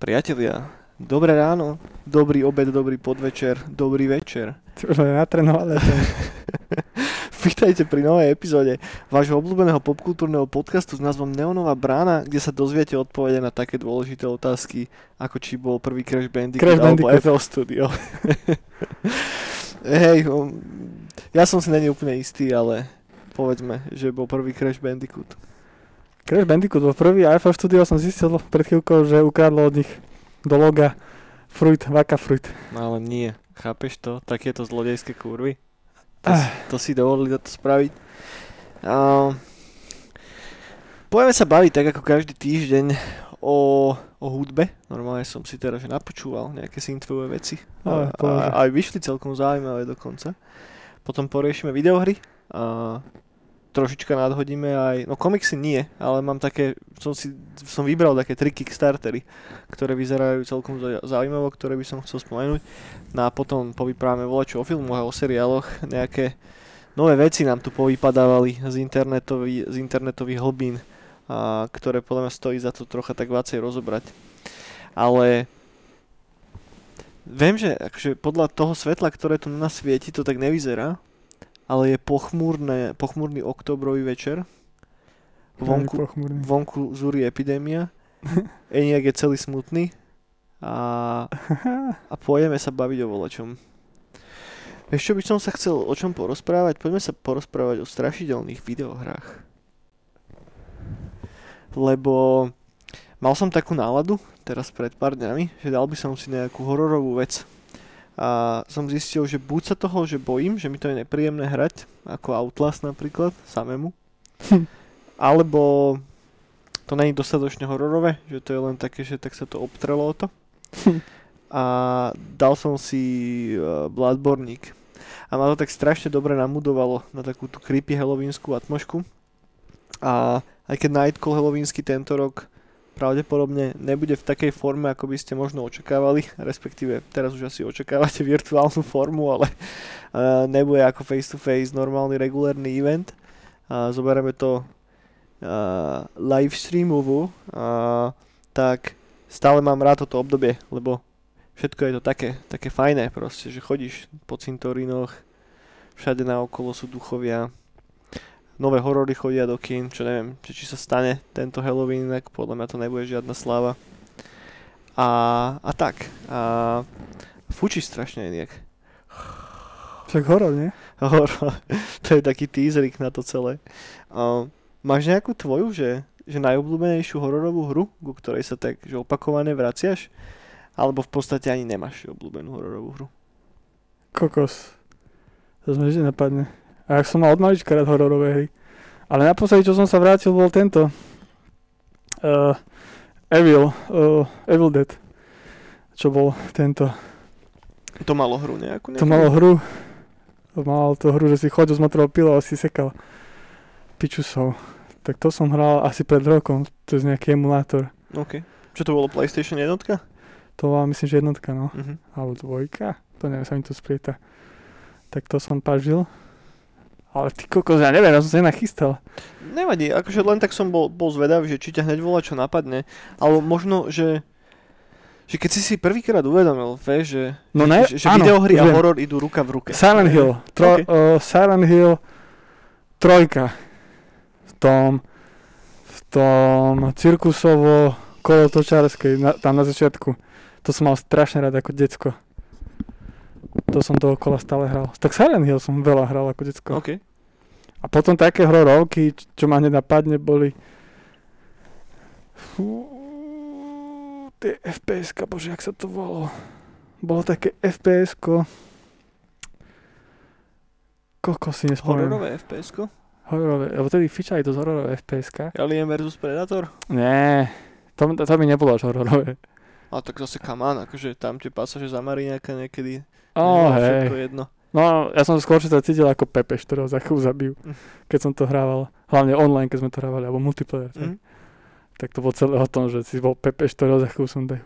Priatelia, dobré ráno, dobrý obed, dobrý podvečer, dobrý večer. Ty už len natrénovali. Vítajte pri novej epizóde vášho obľúbeného popkultúrneho podcastu s názvom Neonová brána, kde sa dozviete odpovede na také dôležité otázky, ako či bol prvý Crash Bandicoot Crash alebo Bandicoot. FL Studio. Hej, um, ja som si není úplne istý, ale povedzme, že bol prvý Crash Bandicoot. Crash Bandicoot bol prvý a FL Studio som zistil pred chvíľkou, že ukradlo od nich do loga Fruit, Vaka Fruit. No ale nie, chápeš to? Takéto zlodejské kurvy. To, si, to si dovolili to spraviť. Uh, budeme sa baviť tak ako každý týždeň o, o hudbe. Normálne som si teraz že napočúval nejaké synthwave veci. Ale, A, a, aj vyšli celkom zaujímavé dokonca. Potom poriešime videohry. A trošička nadhodíme aj, no komiksy nie, ale mám také, som si, som vybral také tri Kickstartery, ktoré vyzerajú celkom zau- zaujímavo, ktoré by som chcel spomenúť. No a potom povyprávame volačo o filmoch a o seriáloch, nejaké nové veci nám tu povypadávali z, internetový, z internetových hlbín, a, ktoré podľa mňa stojí za to trocha tak viacej rozobrať. Ale viem, že akože podľa toho svetla, ktoré tu na nás svieti, to tak nevyzerá, ale je pochmúrne, pochmúrny oktobrový večer. Vonku, vonku zúri epidémia. Eniak je celý smutný. A, a pôjdeme sa baviť o volačom. Vieš čo by som sa chcel o čom porozprávať? Poďme sa porozprávať o strašidelných videohrách. Lbo mal som takú náladu teraz pred pár dňami, že dal by som si nejakú hororovú vec. A som zistil, že buď sa toho, že bojím, že mi to je nepríjemné hrať, ako Outlast napríklad, samému, Hm. alebo to není dostatočne hororové, že to je len také, že tak sa to obtrelo o to. A dal som si uh, Bloodborneík. A ma to tak strašne dobre namudovalo na takú tú creepy halloweenskú atmošku. A aj keď Nightcall halloweensky tento rok pravdepodobne nebude v takej forme, ako by ste možno očakávali, respektíve teraz už asi očakávate virtuálnu formu, ale uh, nebude ako face to face normálny regulárny event. A zoberieme to uh, live streamovú, uh, tak stále mám rád toto obdobie, lebo všetko je to také, také fajné proste, že chodíš po cintorínoch, všade naokolo sú duchovia, nové horory chodia do kín, čo neviem, či, či sa stane tento Halloween, inak podľa mňa to nebude žiadna sláva. A, a tak. A fučí strašne nejak. Však horor, nie? Horor. to je taký teaserik na to celé. A, máš nejakú tvoju, že, že najobľúbenejšiu hororovú hru, ku ktorej sa tak že opakovane vraciaš? Alebo v podstate ani nemáš obľúbenú hororovú hru? Kokos. To sme napadne. A ak som mal od malička rád hororové hry. Ale naposledy, čo som sa vrátil, bol tento. Uh, Evil. Uh, Evil Dead. Čo bol tento. To malo hru nejakú? To malo hru. To malo to hru, že si chodil z motorovou pilou a si sekal pičusov. Tak to som hral asi pred rokom. To je nejaký emulátor. OK. Čo to bolo, PlayStation jednotka? To bola myslím, že jednotka, no. Mhm. Alebo dvojka. To neviem, sa mi to splieta. Tak to som pažil. Ale ty kokos, ja neviem, ja som sa nenachystal. Nevadí, akože len tak som bol, bol zvedavý, že či ťa hneď volá, čo napadne. Ale možno, že že keď si si prvýkrát uvedomil, vieš, že, No ne, že, že áno, videohry a horor idú ruka v ruke. Silent Hill. Tro, OK. uh, Silent Hill trojka. V tom, v tom cirkusovo kolotočárskej, na, tam na začiatku. To som mal strašne rád ako decko. To som dookola stále hral. Tak Silent Hill som veľa hral ako decko. OK. A potom také hrorovky, čo ma hneď napadne, boli... Fú, tie fps bože, jak sa to volalo. Bolo také fps ko Koľko si nespomenul? Hororové FPS-ko? Hororové, lebo tedy fičali to z hororové fps Alien vs Predator? Nie, to, to, to mi nebolo až hororové. A tak zase on, akože tam tie pasaže zamarí nejaká niekedy. Ó, nebolo Všetko hej. jedno. No, ja som skôr sa cítil ako Pepeš, ktorého za chvíľu zabijú, Mm. keď som to hrával. Hlavne online, keď sme to hrávali, alebo multiplayer. Tak, Mm. tak to bolo celé o tom, že si bol Pepeš, ktorého za chvíľu som dajú.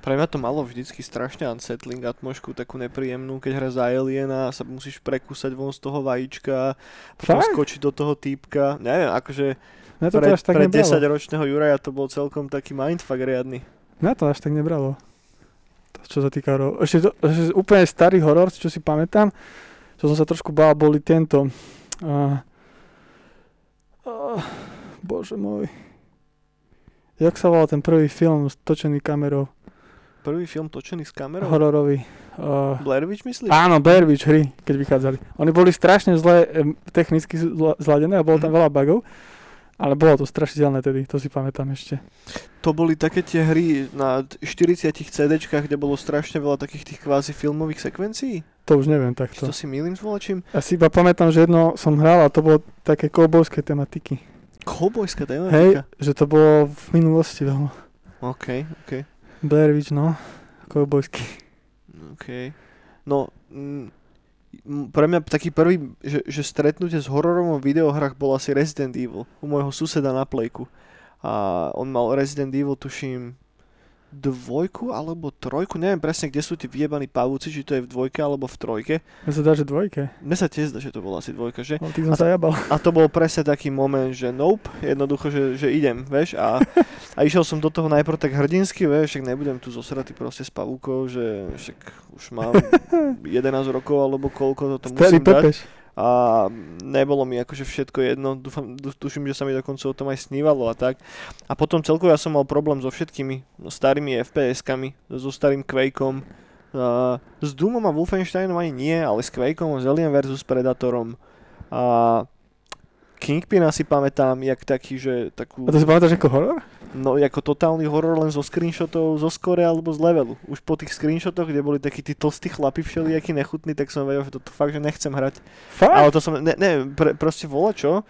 Pre mňa to malo vždycky strašne unsettling atmošku, takú nepríjemnú, keď hra za aliena a sa musíš prekúsať von z toho vajíčka, potom Fakt? skočiť do toho týpka. Neviem, akože to pre, až tak pre nebralo. 10 ročného Juraja to bol celkom taký mindfuck riadny. Mňa to až tak nebralo. Čo sa týka horor. Ešte, to, ešte úplne starý horor, čo si pamätám, čo som sa trošku bál, boli tento. Uh, uh, bože môj. Jak sa volal ten prvý film točený kamerou? Prvý film točený s kamerou? Hororový. Uh, Blair Witch myslíš? áno, Blair Witch hry, keď vychádzali. Oni boli strašne zle technicky zla- zladené a bolo tam Mhm. veľa bugov. Ale bolo to strašidelné tedy, to si pamätám ešte. To boli také tie hry na 40 CDčkách, kde bolo strašne veľa takých tých kvázi filmových sekvencií? To už neviem takto. to si milím s volačím? Ja si iba pamätám, že jedno som hral a to bolo také koubojské tematiky. Koubojská Hej, tematika? že to bolo v minulosti veľmi. OK, OK, Blair Witch, no. Koubojský. OK. No, mm, m- pre mňa taký prvý, že, že stretnutie s hororom v videohrách bol asi Resident Evil u môjho suseda na plejku. A on mal Resident Evil, tuším, dvojku alebo trojku, neviem presne, kde sú tí vyjebaní pavúci, či to je v dvojke alebo v trojke. Mne sa dá, že dvojke. Mne sa tiež zdá, že to bola asi dvojka, že? Tých som sa jabal. A to bol presne taký moment, že nope, jednoducho, že, že idem, vieš, a, a išiel som do toho najprv tak hrdinsky, vieš, však nebudem tu zosratý proste s pavúkou, že však už mám 11 rokov, alebo koľko to, to Starý musím dať. pepeš. A nebolo mi akože všetko jedno, dúfam, tuším, že sa mi dokonca o tom aj snívalo a tak. A potom celkovo ja som mal problém so všetkými no, starými FPS-kami, so starým Quakeom, Uh, s Doomom a Wolfensteinom ani nie, ale s Quakeom, s Alien vs Predatorom. A Kingpina si pamätám, jak taký, že takú... A to si pamätáš ako horor? No, ako totálny horor len zo screenshotov zo skore alebo z levelu. Už po tých screenshotoch, kde boli takí tí tlstí chlapi všelijakí nechutní, tak som vedel, že toto fakt, že nechcem hrať. Fakt? Ale to som, ne, ne pre, proste vola čo,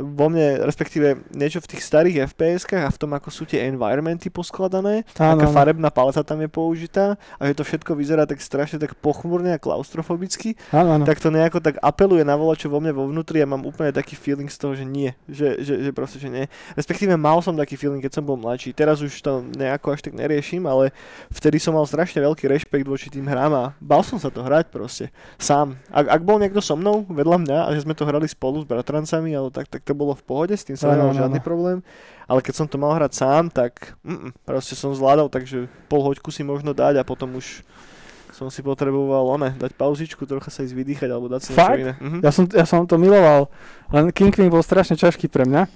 vo mne, respektíve niečo v tých starých FPS-kách a v tom, ako sú tie environmenty poskladané, Áno, aká farebná paleta tam je použitá a že to všetko vyzerá tak strašne tak pochmurne a klaustrofobicky, Áno, áno. tak to nejako tak apeluje na volačo vo mne vo vnútri a mám úplne taký feeling z toho, že nie, že, že, že proste, že nie. Respektíve mal som taký feeling, keď som bol mladší. Teraz už to nejako až tak neriešim, ale vtedy som mal strašne veľký rešpekt voči tým hrám a bal som sa to hrať proste. Sám. Ak, ak bol niekto so mnou, vedľa mňa a že sme to hrali spolu s bratrancami, ale tak, tak to bolo v pohode, s tým sa Áno, nemal žiadny problém. Ale keď som to mal hrať sám, tak mm, proste som zvládal, takže pol hoďku si možno dať a potom už som si potreboval one, dať pauzičku, trocha sa ísť vydýchať alebo dať si Fakt? niečo iné. Mhm. Ja som, ja som to miloval, len Kingpin bol strašne ťažký pre mňa.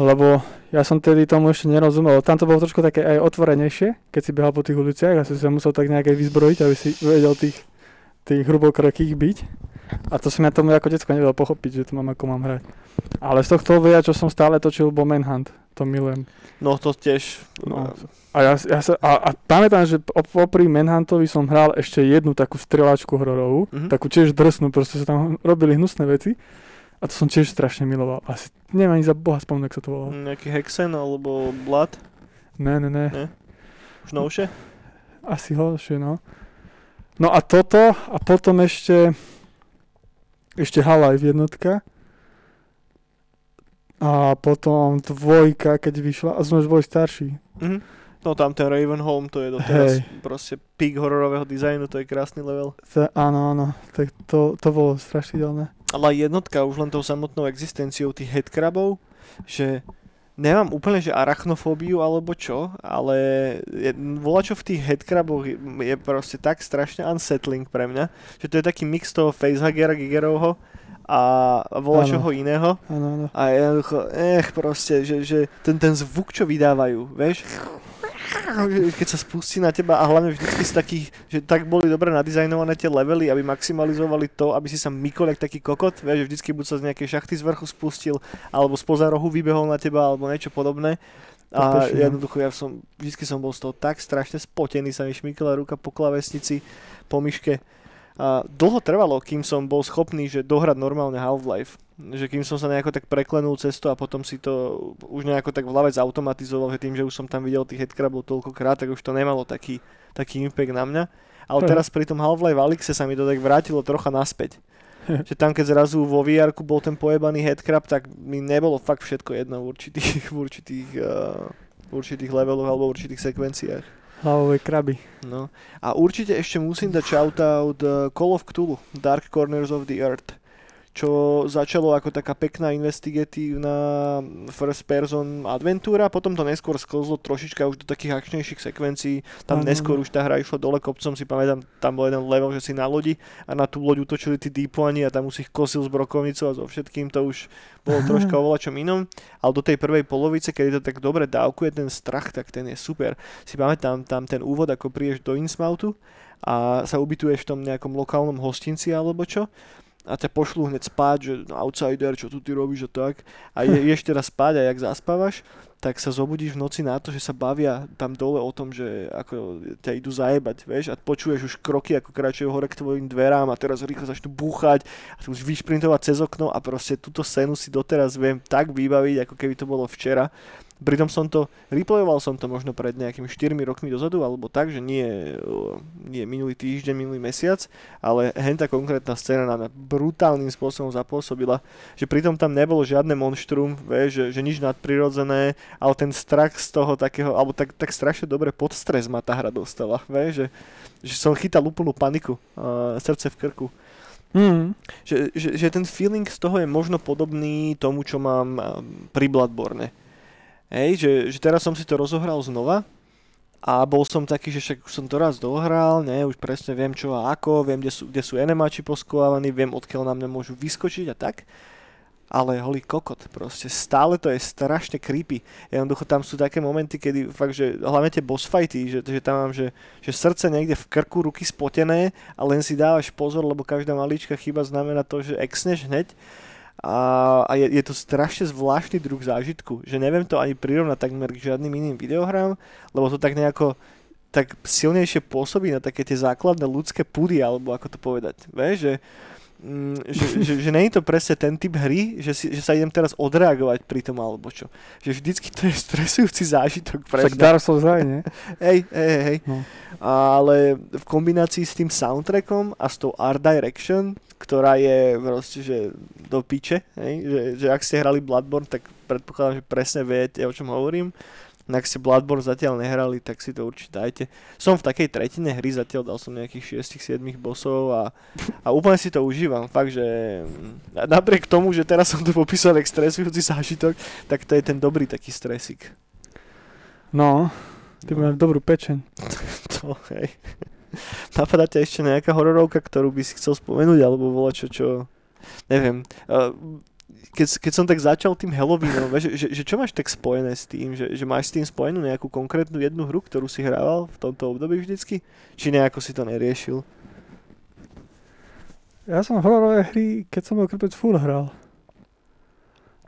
Lebo ja som tedy tomu ešte nerozumel. Tam to bolo trošku také aj otvorenejšie, keď si behal po tých uliciach a si sa musel tak nejak aj vyzbrojiť, aby si vedel tých, tých hrubokrokých byť. A to som ja tomu ako decko nevedel pochopiť, že to mám ako mám hrať. Ale z tohto obeja, čo som stále točil, bol Manhunt. To milujem. No to tiež, No. no. A ja, ja sa, a, a pamätám, že op- popri Manhuntovi som hral ešte jednu takú strelačku hororovú, Mhm. takú tiež drsnú, proste sa tam robili hnusné veci. A to som tiež strašne miloval. Asi neviem ani za boha spomnúť, ako sa to volalo. nejaký Hexen alebo Blood, Ne, ne, ne. už novšie. Asi horšie, no. No a toto, a potom ešte ešte Half-Life jednotka. A potom dvojka, keď vyšla, a sme už boli starší. Mhm. No tam ten Ravenholm, to je doteraz Hej. proste peak hororového dizajnu, to je krásny level. To, áno, áno, tak to, to bolo strašidelné. Ale jednotka už len tou samotnou existenciou tých headcrabov, že nemám úplne, že arachnofóbiu alebo čo, ale je, volačo v tých headcraboch je, je proste tak strašne unsettling pre mňa, že to je taký mix toho facehuggera Gigerovho a volačoho iného. Áno, áno. A jednoducho, ech proste, že, že ten, ten zvuk, čo vydávajú, vieš, keď sa spustí na teba a hlavne vždycky z takých, že tak boli dobre nadizajnované tie levely, aby maximalizovali to, aby si sa mykol jak taký kokot, vieš, že vždycky buď sa z nejakej šachty z vrchu spustil, alebo spoza rohu vybehol na teba, alebo niečo podobné. A To peši, no. jednoducho ja som, vždycky som bol z toho tak strašne spotený, sa mi šmykala ruka po klavesnici, po myške. A dlho trvalo, kým som bol schopný, že dohrať normálne Half-Life. Že kým som sa nejako tak preklenul cestu a potom si to už nejako tak v hlave zautomatizoval, že tým, že už som tam videl tých headcrabov toľkokrát, tak už to nemalo taký, taký impact na mňa. Ale Hej. teraz pri tom Half-Life Alyxe sa mi to tak vrátilo trocha naspäť. že tam keď zrazu vo vr bol ten pojebaný headcrab, tak mi nebolo fakt všetko jedno v určitých, v určitých, uh, v určitých leveloch alebo v určitých sekvenciách. Hlavové kraby. No. A určite ešte musím dať shoutout uh, Call of Cthulhu, Dark Corners of the Earth, čo začalo ako taká pekná investigatívna first person adventúra, potom to neskôr sklzlo trošička už do takých akčnejších sekvencií, tam Áno. neskôr už tá hra išla dole kopcom, si pamätám, tam bol jeden level, že si na lodi a na tú loď utočili tí dípuani a tam už ich kosil s brokovnicou a so všetkým, to už bolo troška o čom inom, ale do tej prvej polovice, keď to tak dobre dávkuje ten strach, tak ten je super. Si pamätám tam ten úvod, ako prídeš do Innsmouthu a sa ubytuješ v tom nejakom lokálnom hostinci alebo čo a ťa pošlú hneď spať, že no, outsider, čo tu ty robíš a tak. A je, ješ teda spať a jak zaspávaš, tak sa zobudíš v noci na to, že sa bavia tam dole o tom, že ako ťa idú zajebať, vieš, a počuješ už kroky, ako kráčajú hore k tvojim dverám a teraz rýchlo začnú búchať a ty už vyšprintovať cez okno a proste túto scénu si doteraz viem tak vybaviť, ako keby to bolo včera. Pritom som to, replayoval som to možno pred nejakými 4 rokmi dozadu, alebo tak, že nie, nie minulý týždeň, minulý mesiac, ale henta konkrétna scéna na mňa brutálnym spôsobom zapôsobila, že pritom tam nebolo žiadne monštrum, vieš, že, že nič nadprirodzené, ale ten strach z toho takého, alebo tak, tak strašne dobre pod stres ma tá hra dostala, vieš, že, že som chytal úplnú paniku, uh, srdce v krku. Mm. Že, že, že ten feeling z toho je možno podobný tomu, čo mám pri Bloodborne. Hej, že, že teraz som si to rozohral znova a bol som taký, že však už som to raz dohral, ne, už presne viem čo a ako, viem, kde sú, kde sú enemáči poskovávaní, viem, odkiaľ na mňa môžu vyskočiť a tak. Ale holý kokot, proste stále to je strašne creepy. Jednoducho tam sú také momenty, kedy fakt, že hlavne tie boss fighty, že, že tam mám, že, že srdce niekde v krku, ruky spotené a len si dávaš pozor, lebo každá maličká chyba znamená to, že exneš hneď. A, a je, je to strašne zvláštny druh zážitku, že neviem to ani prirovnať takmer k žiadnym iným videohrám, lebo to tak nejako tak silnejšie pôsobí na také tie základné ľudské pudy, alebo ako to povedať. Vieš, že, že, že, že nie je to presne ten typ hry, že, si, že sa idem teraz odreagovať pri tom, alebo čo. Že vždycky to je stresujúci zážitok pre Však. Dark Souls aj, nie? Hej, hej, hej. No. Ale v kombinácii s tým soundtrackom a s tou art direction, ktorá je proste, že do piče, hej? Že, že ak ste hrali Bloodborne, tak predpokladám, že presne viete, o čom hovorím. No ak ste Bloodborne zatiaľ nehrali, tak si to určite dajte. Som v takej tretine hry, zatiaľ dal som nejakých 6-7 bossov a, a úplne si to užívam. Fakt, že napriek tomu, že teraz som tu popísal jak stresujúci zážitok, tak to je ten dobrý taký stresik. No, ty máš dobrú pečeň. To, hej. Napadá ťa ešte nejaká hororovka, ktorú by si chcel spomenúť, alebo bola čo, čo... Neviem. Uh, keď, keď som tak začal tým Halloweenom, vieš, že, že čo máš tak spojené s tým? Že, že máš s tým spojenú nejakú konkrétnu jednu hru, ktorú si hrával v tomto období vždycky? Či nejako si to neriešil? Ja som hororové hry, keď som bol krpec full hral.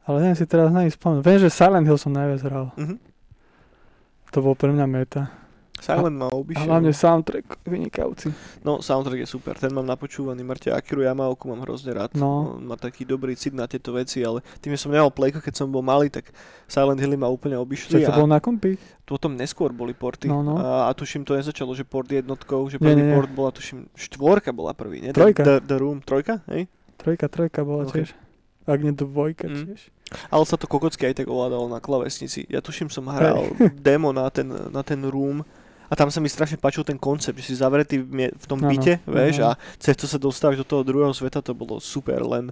Ale neviem si teraz na nich spomenúť. Viem, že Silent Hill som najviac hral. Mhm. To bol pre mňa meta. Silent ma A obišiel. hlavne soundtrack vynikajúci. No, soundtrack je super, ten mám napočúvaný, Marte Akiru Yamaoku mám hrozne rád. No. On má taký dobrý cit na tieto veci, ale tým, že som nemal playko, keď som bol malý, tak Silent Hilly ma úplne obišli. Však to a- bol na kompi. potom neskôr boli porty. No, no. A, a tuším, to nezačalo, že port jednotkou, že prvý nie, nie. port bola, tuším, štvorka bola prvý, nie? Trojka. The, the, Room, trojka, hej? Trojka, trojka bola Ok. tiež. Ak nie dvojka Mm. tiež. Ale sa to kokocky aj tak ovládalo na klavesnici. Ja tuším, som hral demo na ten, na ten Room a tam sa mi strašne páčil ten koncept, že si zavretý v, tom byte, vieš, áno. a cez to sa dostávaš do toho druhého sveta, to bolo super, len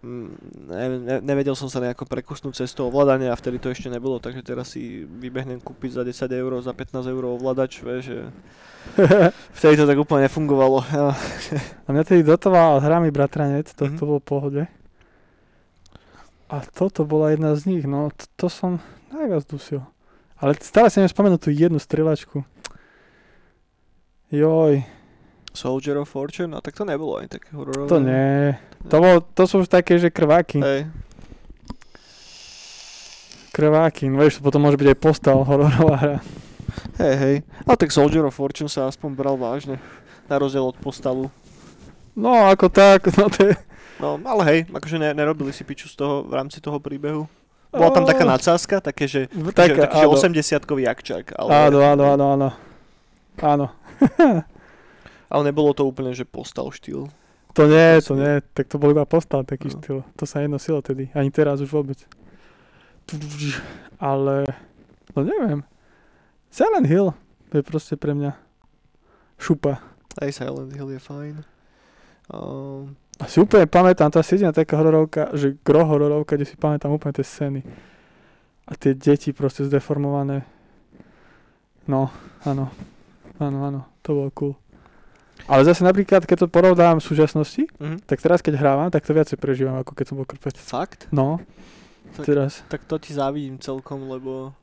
mm, ne, ne, nevedel som sa nejako prekusnúť cez to ovládanie a vtedy to ešte nebolo, takže teraz si vybehnem kúpiť za 10 eur, za 15 eur ovládač, vieš, že vtedy to tak úplne nefungovalo. A mňa tedy dotoval hrami bratranec, to, Mhm. to bolo v pohode. A toto bola jedna z nich, no to, to som najviac dusil. Ale stále si neviem spomenúť tú jednu strelačku. Joj, Soldier of Fortune, a tak to nebolo aj také hororové. to nie. To, bol, to sú už také, že krváky. Hej, Krváky, no vieš, to potom môže byť aj postal hororová hra. hej, hej. A tak Soldier of Fortune sa aspoň bral vážne. Na rozdiel od postavu. No, ako tak, no to je... No, ale hej, akože ne, nerobili si piču z toho v rámci toho príbehu. Bola tam taká nadsázka, také, že, tak, že, taký, že áno. 80-kový akčák, ale, Áno, áno, áno, áno. Áno. ale nebolo to úplne, že postal štýl. To nie, to nie, tak to bol iba postal taký No. štýl. To sa nenosilo tedy, ani teraz už vôbec. Ale, no neviem. Silent Hill, to je proste pre mňa šupa. Aj Silent Hill je fajn. Um, A si úplne pamätám, tá si jediná taká hororovka, že gro hororovka, kde si pamätám úplne tie scény. A tie deti proste zdeformované. No, áno. Áno, áno, to bolo cool. Ale zase napríklad, keď to porovnám v súčasnosti, Mhm. tak teraz keď hrávam, tak to viacej prežívam, ako keď som bol krpec. Fakt? No, Tak- teraz. Tak to ti závidím celkom, lebo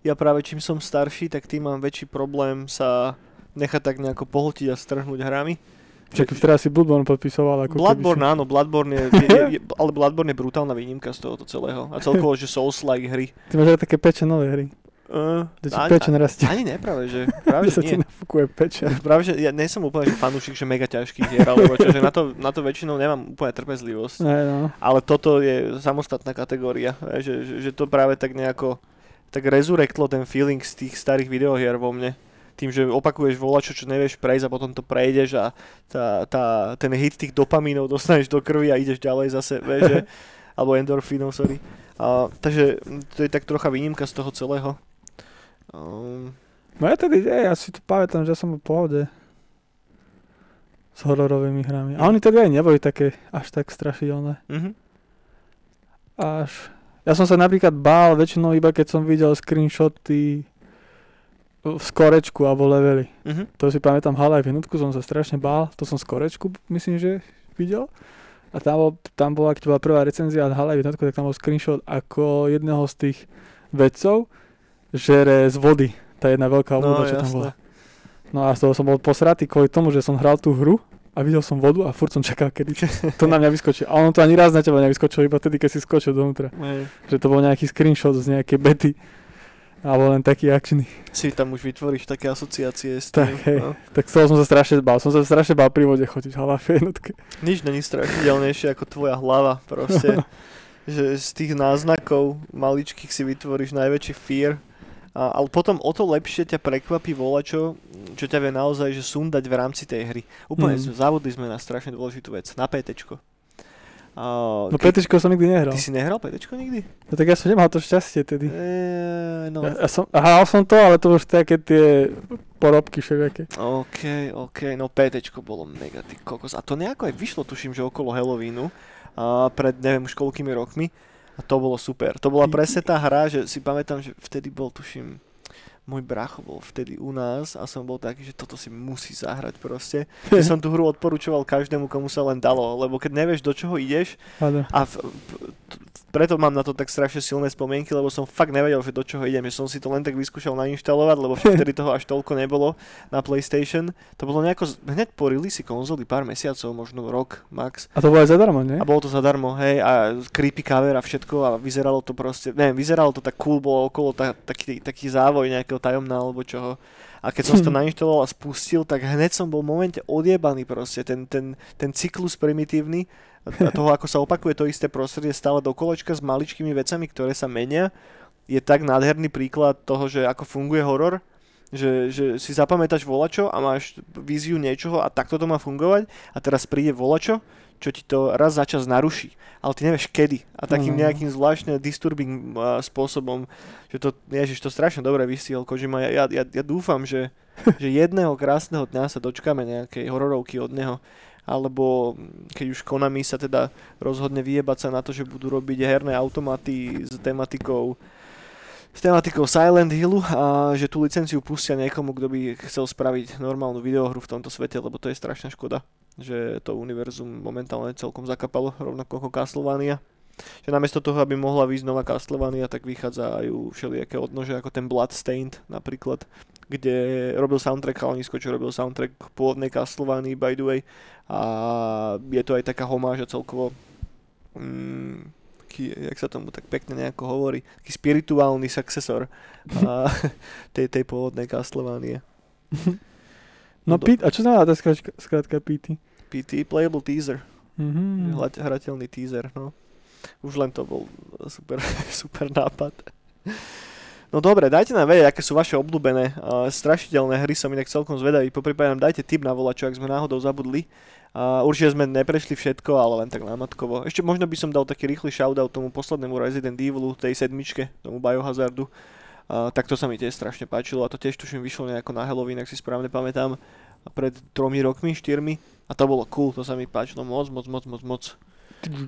ja práve čím som starší, tak tým mám väčší problém sa nechať tak nejako pohltiť a strhnúť hrami. Čak teraz si Bloodborne podpisoval. Ako Bloodborne, keby áno, Bloodborne je, je, je, je, ale Bloodborne je brutálna výnimka z tohoto celého. A celkovo, že Souls-like hry. Si, ty máš aj také peče nové hry. Uh, Kde ti peče narastie. ani ne, práve že, práve, že sa ti nie. nafúkuje peče. Práve, že ja nie som úplne že fanúšik, že mega ťažkých hier, alebo čo, že na to, na to väčšinou nemám úplne trpezlivosť. Ne, no. Ale toto je samostatná kategória, že, že, že to práve tak nejako tak rezurektlo ten feeling z tých starých videohier vo mne. Tým, že opakuješ volačo, čo nevieš prejsť a potom to prejdeš a tá, tá, ten hit tých dopamínov dostaneš do krvi a ideš ďalej zase, vieš, že, alebo endorfínov, sorry. A, takže to je tak trocha výnimka z toho celého. Um, No ja tedy, ja si to pamätám, že som bol v pohode s hororovými hrami. A oni tedy aj neboli také až tak strašidelné. mhm. Až... Ja som sa napríklad bál väčšinou iba keď som videl screenshoty v skorečku alebo levely. Mhm. To si pamätám, Half-Life jednotku som sa strašne bál, to som skorečku myslím, že videl. A tam, bol, tam bola, keď bola prvá recenzia od Half-Life jednotku, tak tam bol screenshot ako jedného z tých vedcov žere z vody. Tá jedna veľká No, obluda, čo tam jasné. bola. No a z toho som bol posratý kvôli tomu, že som hral tú hru a videl som vodu a furt som čakal, kedy to na mňa vyskočí. A ono to ani raz na teba nevyskočilo, iba tedy, keď si skočil dovnútra. Že to bol nejaký screenshot z nejakej bety. Alebo len taký akčný. Si tam už vytvoríš také asociácie s Tak, tým. hej. no. Tak som sa strašne bál. Som sa strašne bál pri vode chodiť v Half jednotke. Nič není strašidelnejšie ako tvoja hlava proste. že z tých náznakov maličkých si vytvoríš najväčší fear. Ale potom o to lepšie ťa prekvapí volačo, čo ťa vie naozaj že sundať v rámci tej hry. Úplne mm. závodli sme na strašne dôležitú vec. Na PTčko. A, No keď- PTčko som nikdy nehral. Ty si nehral PTčko nikdy? No tak ja som nemal to šťastie tedy. Eee, no. Ja, ja som, hral som to, ale to už také tie porobky všelijaké. OK, OK, no PTčko bolo mega, ty kokos. A to nejako aj vyšlo, tuším, že okolo Halloweenu, a pred neviem už koľkými rokmi. A to bolo super. To bola presne tá hra, že si pamätám, že vtedy bol, tuším, môj bracho bol vtedy u nás a som bol taký, že toto si musí zahrať proste. Že som tú hru odporúčoval každému, komu sa len dalo, lebo keď nevieš, do čoho ideš, Áno. a v, preto mám na to tak strašne silné spomienky, lebo som fakt nevedel, že do čoho idem, že som si to len tak vyskúšal nainštalovať, lebo vtedy toho až toľko nebolo na PlayStation. To bolo nejako hneď po release konzoly, pár mesiacov, možno rok max. A to bolo aj zadarmo, nie? A bolo to zadarmo, hej, a creepy cover a všetko a vyzeralo to proste, neviem, vyzeralo to tak cool, bolo okolo ta, taký, taký závoj nejakého tajomná alebo čoho. A keď som to nainštaloval a spustil, tak hneď som bol v momente odjebaný proste, ten, ten, ten cyklus primitívny a toho, ako sa opakuje to isté prostredie stále do kolečka s maličkými vecami, ktoré sa menia, je tak nádherný príklad toho, že ako funguje horor, že, že si zapamätáš volačo a máš víziu niečoho a takto to má fungovať a teraz príde volačo, čo ti to raz za čas naruší, ale ty nevieš kedy. A takým Mhm. nejakým zvláštne disturbing uh, spôsobom, že to, ježiš, to strašne dobre vystihol Kojima, ja, ja, ja dúfam, že, že jedného krásneho dňa sa dočkáme nejakej hororovky od neho, alebo keď už Konami sa teda rozhodne vyjebať sa na to, že budú robiť herné automaty s tematikou s tematikou Silent Hillu a že tú licenciu pustia niekomu, kto by chcel spraviť normálnu videohru v tomto svete, lebo to je strašná škoda, že to univerzum momentálne celkom zakapalo, rovnako ako Castlevania. Že namiesto toho, aby mohla výjsť nová Castlevania, tak vychádzajú všelijaké odnože, ako ten Bloodstained napríklad, kde robil soundtrack chalanisko, čo robil soundtrack k pôvodnej Castlevanii, by the way. A je to aj taká homáž a celkovo mm, taký, jak sa tomu tak pekne nejako hovorí, taký spirituálny successor a, tej, tej pôvodnej Castlevanie. No, do- Pete, a čo znamená tá skratka, skratka PT? PT, playable teaser, Mhm. mm. hrateľný teaser, no. Už len to bol super, super nápad. No dobre, dajte nám vedieť, aké sú vaše obľúbené uh, strašidelné hry, som inak celkom zvedavý. Poprípade nám dajte tip na volačo, ak sme náhodou zabudli. Uh, určite sme neprešli všetko, ale len tak námatkovo. Ešte možno by som dal taký rýchly shoutout tomu poslednému Resident Evilu, tej sedmičke, tomu Biohazardu. Uh, tak to sa mi tiež strašne páčilo a to tiež tuším vyšlo nejako na Halloween, ak si správne pamätám. pred tromi rokmi, štyrmi a to bolo cool, to sa mi páčilo moc, moc, moc, moc, moc.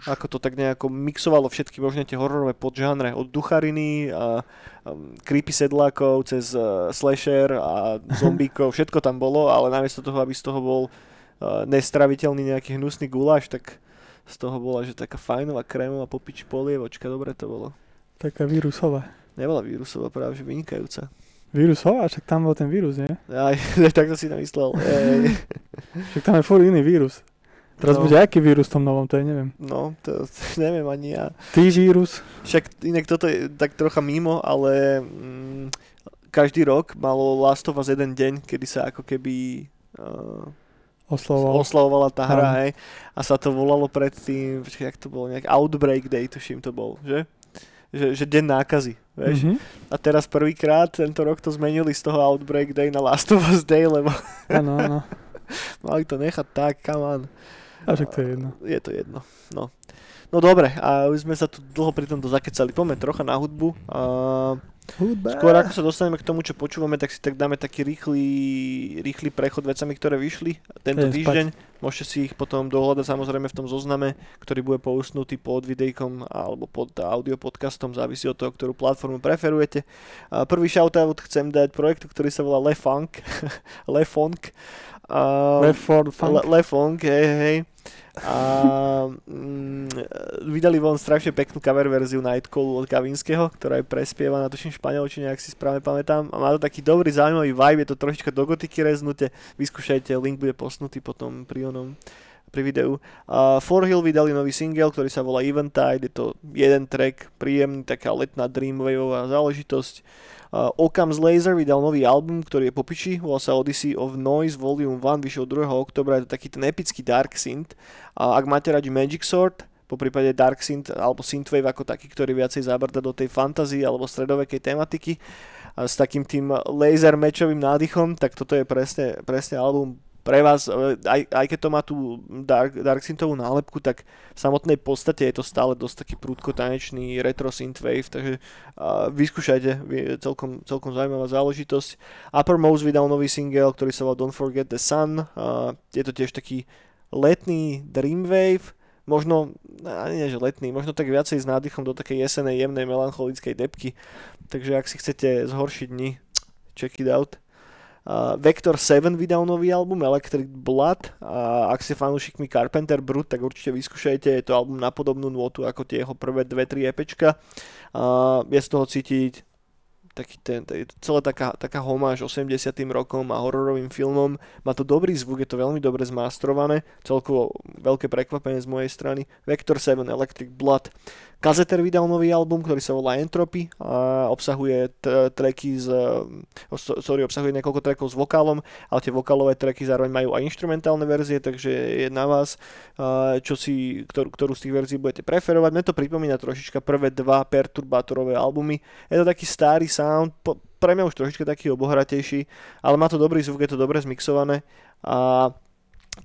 Ako to tak nejako mixovalo všetky možné tie hororové podžánre od duchariny a um, creepy sedlákov cez uh, slasher a zombíkov, všetko tam bolo, ale namiesto toho, aby z toho bol uh, nestraviteľný nejaký hnusný guláš, tak z toho bola, že taká fajnová krémová popič polievočka, dobre to bolo. Taká vírusová. Nebola vírusová, práve že vynikajúca. Vírusová? Však tam bol ten vírus, nie? Aj, tak to si namyslel. Ej. Však tam je furt iný vírus. Teraz No. bude aký vírus v tom novom, to je neviem. No, to, to neviem ani ja. Ty vírus? Však inak toto je tak trocha mimo, ale mm, každý rok malo Last of Us jeden deň, kedy sa ako keby uh, Oslovoval. oslavovala tá hra, hej. A sa to volalo predtým, jak to bolo, nejak Outbreak Day, tuším to bol, že? Že, že deň nákazy, vieš. Mhm. A teraz prvýkrát tento rok to zmenili z toho Outbreak Day na Last of Us Day, lebo Áno, áno. mali to nechať tak, come on. A však to je jedno. Je to jedno, no. No dobre, a už sme sa tu dlho pri tomto zakecali. Poďme trocha na hudbu. Hudba. skôr ako sa dostaneme k tomu, čo počúvame, tak si tak dáme taký rýchly, rýchly prechod vecami, ktoré vyšli tento spať. týždeň. Môžete si ich potom dohľadať samozrejme v tom zozname, ktorý bude pousnutý pod videjkom alebo pod audio podcastom, závisí od toho, ktorú platformu preferujete. Prvý shoutout chcem dať projektu, ktorý sa volá Le Funk. Le Funk. A- Left 4 Funk. Le, Le Funk, hej, hej, hej. A mm, vydali von strašne peknú cover verziu Nightcallu od Kavinského, ktorá je prespievaná, tuším španielčine, ak si správne pamätám. A má to taký dobrý, zaujímavý vibe, je to trošička do gotiky reznuté. Vyskúšajte, link bude posnutý potom pri onom pri videu. Uh, For Hill vydali nový single, ktorý sa volá Eventide, je to jeden track, príjemný, taká letná dreamwaveová záležitosť. Uh, Occam's Laser vydal nový album, ktorý je popiči, volá sa Odyssey of Noise Volume 1, vyšiel 2. oktobra, je to taký ten epický dark synth. A ak máte radi Magic Sword, po prípade Dark Synth alebo Synthwave ako taký, ktorý viacej zabrda do tej fantasy alebo stredovekej tematiky a s takým tým laser matchovým nádychom, tak toto je presne, presne album pre vás, e, aj, aj keď to má tú Dark, Dark Synthovú nálepku, tak v samotnej podstate je to stále dosť taký prúdko tanečný retro synthwave, takže uh, vyskúšajte, je celkom, celkom zaujímavá záležitosť. Uppermost vydal nový single, ktorý sa volá Don't Forget the Sun, uh, je to tiež taký letný dreamwave, možno, ani nie že letný, možno tak viacej s nádychom do takej jesenej, jemnej, melancholickej depky, takže ak si chcete zhoršiť dni, check it out. Uh, Vector 7 vydal nový album Electric Blood a ak ste fanúšikmi Carpenter Brut, tak určite vyskúšajte, je to album na podobnú nôtu ako tie jeho prvé 2-3 EPčka. Uh, je z toho cítiť taký ten, to je celá taká, taká homáž 80 rokom a hororovým filmom. Má to dobrý zvuk, je to veľmi dobre zmastrované, celkovo veľké prekvapenie z mojej strany. Vector 7 Electric Blood. Kazeter vydal nový album, ktorý sa volá Entropy a obsahuje t- tracky z, so- sorry, obsahuje niekoľko trackov s vokálom, ale tie vokálové tracky zároveň majú aj instrumentálne verzie, takže je na vás, čo si, ktorú, ktorú z tých verzií budete preferovať. Mne to pripomína trošička prvé dva perturbátorové albumy. Je to taký starý sound, po, pre mňa už trošička taký obohratejší, ale má to dobrý zvuk, je to dobre zmixované a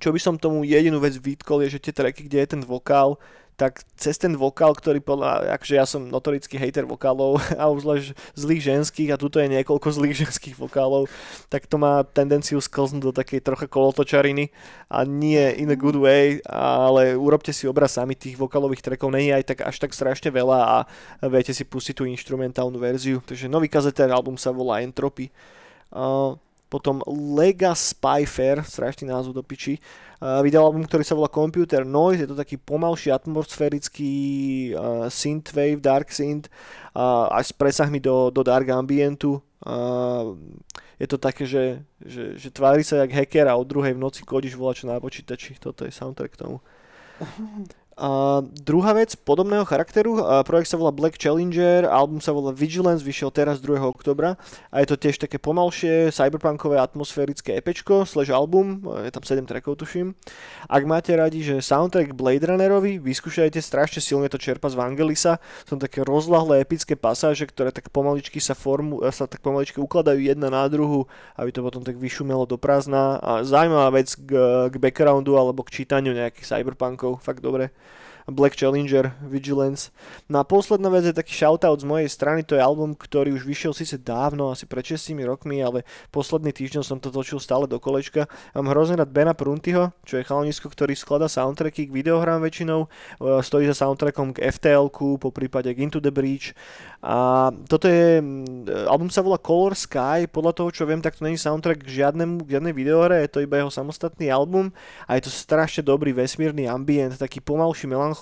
čo by som tomu jedinú vec vytkol je, že tie tracky, kde je ten vokál, tak cez ten vokál, ktorý podľa, akože ja som notorický hater vokálov a obzvlášť zlých ženských a tuto je niekoľko zlých ženských vokálov, tak to má tendenciu sklznúť do takej trocha kolotočariny a nie in a good way, ale urobte si obraz sami tých vokálových trackov, nie je aj tak až tak strašne veľa a viete si pustiť tú instrumentálnu verziu. Takže nový kazeter album sa volá Entropy. Uh, potom Lega Spyfair, strašný názov do piči, uh, vydal album, ktorý sa volá Computer Noise, je to taký pomalší atmosférický uh, synthwave, dark synth, uh, aj s presahmi do, do dark ambientu. Uh, je to také, že, že, že tvári sa jak hacker a od druhej v noci kodíš volačo na počítači. Toto je soundtrack k tomu. A druhá vec podobného charakteru, a projekt sa volá Black Challenger, album sa volá Vigilance, vyšiel teraz 2. oktobra a je to tiež také pomalšie, cyberpunkové, atmosférické EPčko, slash album, je tam 7 trackov tuším. Ak máte radi, že soundtrack Blade Runnerovi, vyskúšajte, strašne silne to čerpa z Vangelisa, sú také rozlahlé epické pasáže, ktoré tak pomaličky sa, formu, sa tak pomaličky ukladajú jedna na druhu, aby to potom tak vyšumelo do prázdna a zaujímavá vec k, k backgroundu alebo k čítaniu nejakých cyberpunkov, fakt dobre. Black Challenger, Vigilance. No a posledná vec je taký shoutout z mojej strany, to je album, ktorý už vyšiel síce dávno, asi pred 6 rokmi, ale posledný týždeň som to točil stále do kolečka. Mám hrozne rád Bena Pruntyho, čo je chalanisko, ktorý skladá soundtracky k videohrám väčšinou, e, stojí za soundtrackom k FTL-ku, po prípade k Into the Breach. A toto je, mm, album sa volá Color Sky, podľa toho, čo viem, tak to není soundtrack k žiadnemu, k žiadnej videohre, je to iba jeho samostatný album a je to strašne dobrý vesmírny ambient, taký pomalší, melancholický,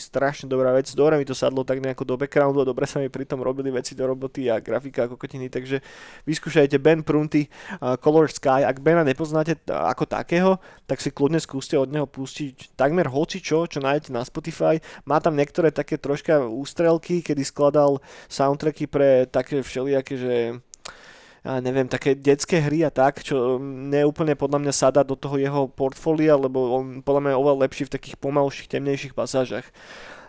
strašne dobrá vec. Dobre mi to sadlo tak nejako do backgroundu a dobre sa mi pritom robili veci do roboty a grafika ako kotiny, takže vyskúšajte Ben Prunty, uh, Color Sky. Ak Bena nepoznáte ako takého, tak si kľudne skúste od neho pustiť takmer hoci čo, čo nájdete na Spotify. Má tam niektoré také troška ústrelky, kedy skladal soundtracky pre také všelijaké, že ja neviem, také detské hry a tak, čo neúplne podľa mňa sada do toho jeho portfólia, lebo on podľa mňa je oveľa lepší v takých pomalších, temnejších pasážach.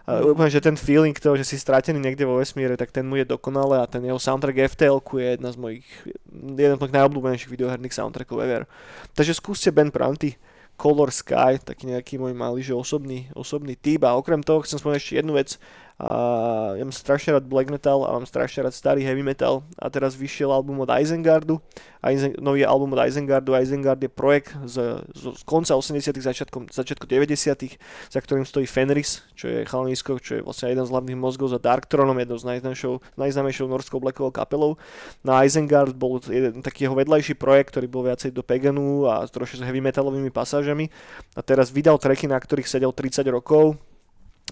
A Mhm. úplne, že ten feeling toho, že si stratený niekde vo vesmíre, tak ten mu je dokonale a ten jeho soundtrack FTL je jedna z mojich, jeden z mojich najobľúbenejších videoherných soundtrackov ever. Takže skúste Ben Pranty, Color Sky, taký nejaký môj malý, že osobný, osobný typ a okrem toho chcem spomenúť ešte jednu vec, a ja mám strašne rád black metal a mám strašne rád starý heavy metal. A teraz vyšiel album od Isengardu, Eisen, nový album od Isengardu, Isengard je projekt z, z, z konca 80 začiatkom, začiatku 90 za ktorým stojí Fenris, čo je chalanisko, čo je vlastne jeden z hlavných mozgov za Dark Thronom, jednou z najznámejšou, najznámejšou norskou blackovou kapelou. Na no Isengard bol jeden taký jeho vedľajší projekt, ktorý bol viacej do Paganu a trošku s heavy metalovými pasážami. A teraz vydal tracky, na ktorých sedel 30 rokov,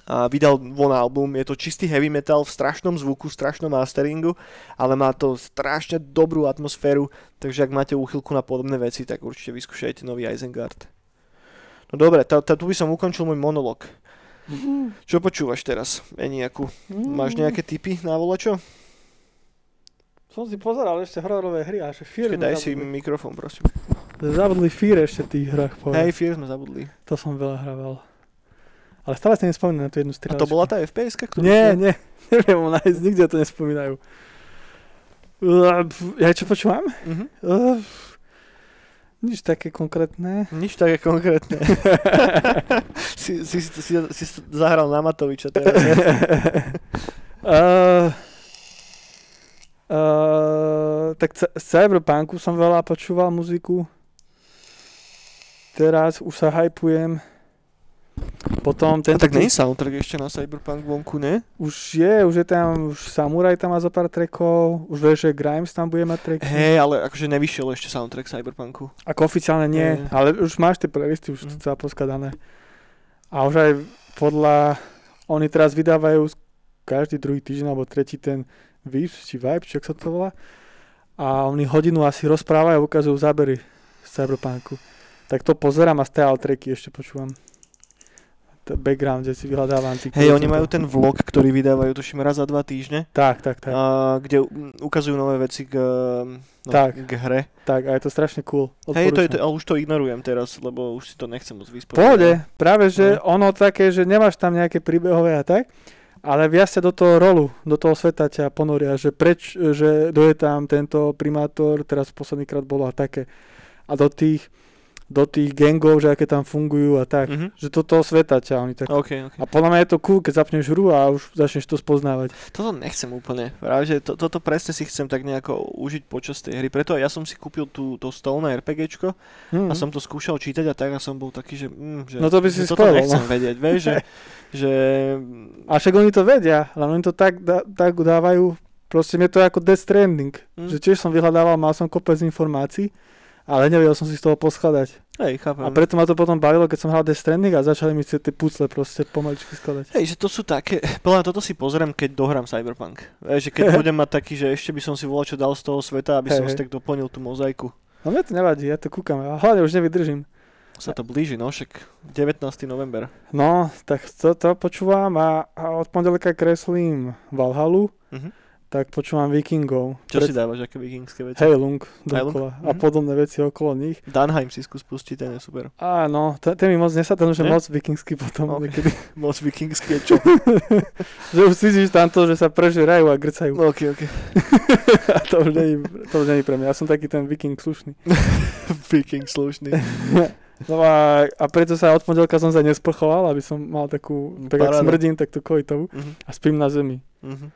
a vydal von album, je to čistý heavy metal v strašnom zvuku, strašnom masteringu, ale má to strašne dobrú atmosféru, takže ak máte úchylku na podobné veci, tak určite vyskúšajte nový Isengard. No dobre, tá, tá, tu by som ukončil môj monolog. Čo počúvaš teraz, Eniaku? Máš nejaké tipy na volačo? Som si pozeral ešte hororové hry a že Počkej, sme daj si zabudli. mikrofón, prosím. Zabudli Fear ešte v tých hrách. Povedal. Hej, Fear sme zabudli. To som veľa hrával. Ale stále si nespomínam na tú jednu A strieľačku. to bola tá FPS, ktorú... Nie, nie. Neviem ho nájsť, nikde to nespomínajú. Uh, Ja čo počúvam? Mhm. Uh, nič také konkrétne. Nič také konkrétne. si, si, si, si, si zahral na Matoviča teraz. uh, uh, tak z Cyberpunku som veľa počúval muziku. Teraz už sa hypujem. Potom A tento tak nie je soundtrack ešte na Cyberpunk vonku, ne? Už je, už je tam, už Samurai tam má zo pár trackov, už vieš, že Grimes tam bude mať tracky. Hej, ale akože nevyšiel ešte soundtrack Cyberpunku. Ako oficiálne nie, Nie. ale už máš tie playlisty, už to celá poskladané. A už aj podľa, oni teraz vydávajú každý druhý týždeň alebo tretí ten Vips, či Vibe, či ak sa to volá. A oni hodinu asi rozprávajú a ukazujú zábery z Cyberpunku. Tak to pozerám a style tracky ešte počúvam. Background, kde si vyhľadávam. tých Hej, oni majú ten vlog, ktorý vydávajú tuším raz za dva týždne, Tak, tak, tak. a, kde ukazujú nové veci k, no, Tak. k hre. Tak, a je to strašne cool. Hej, to je to, Odporúčam. ale už to ignorujem teraz, lebo už si to nechcem moc vysporiadať. Pohode, práve že No. ono také, že nemáš tam nejaké príbehové a tak, ale viac ťa do toho rolu, do toho sveta ťa ponoria, že preč, že doje tam tento primátor, teraz posledný krát bolo a také. A do tých, do tých gangov, že aké tam fungujú a tak. Mhm. Že do toho sveta ťa oni tak. OK, OK. A podľa mňa je to cool, keď zapneš hru a už začneš to spoznávať. Toto nechcem úplne. Práve, že to, toto presne si chcem tak nejako užiť počas tej hry. Preto ja som si kúpil tú, to stolné RPGčko Hm. a som to skúšal čítať a tak a som bol taký, že, mm, že, No to by si že toto nechcem no. vedieť, vieš, že, že A však oni to vedia, len oni to tak, da, tak dávajú, proste mne to je ako Death Stranding, Hm. že tiež som vyhľadával, mal som kopec informácií, ale nevedel som si z toho poskladať. hej, chápem. A preto ma to potom bavilo, keď som hral Death Stranding a začali mi tie pucle proste pomaličky skladať. Hej, že to sú také, podľa toto si pozriem, keď dohrám Cyberpunk. Vieš, že keď budem mať taký, že ešte by som si volal čo dal z toho sveta, aby Hej, som si hej. tak doplnil tú mozaiku. No mne to nevadí, ja to kúkam, a hlavne už nevydržím. Sa to blíži, no však 19. november. No, tak to, to počúvam a, a od pondelka kreslím Valhalu, Mhm. Tak počúvam Vikingov. Čo si dávaš, aké vikingské veci? Heilung Heilung? dokola a Mhm. podobné veci okolo nich. Danheim si skús pustiť, ten je super. Áno, ten, ten mi moc nesadol, že moc vikingsky potom Ok. niekedy. Moc vikingské, čo? že už cítiš tam to, že sa prežerajú a grcajú. No, ok, ok. A to už není, to už není pre mňa. Ja som taký ten viking slušný. Viking slušný. No a, a preto sa od pondelka som sa nesprchoval, aby som mal takú, tak ak Paráda. smrdím, tak tú kojitovú Mhm, a spím na zemi. mhm.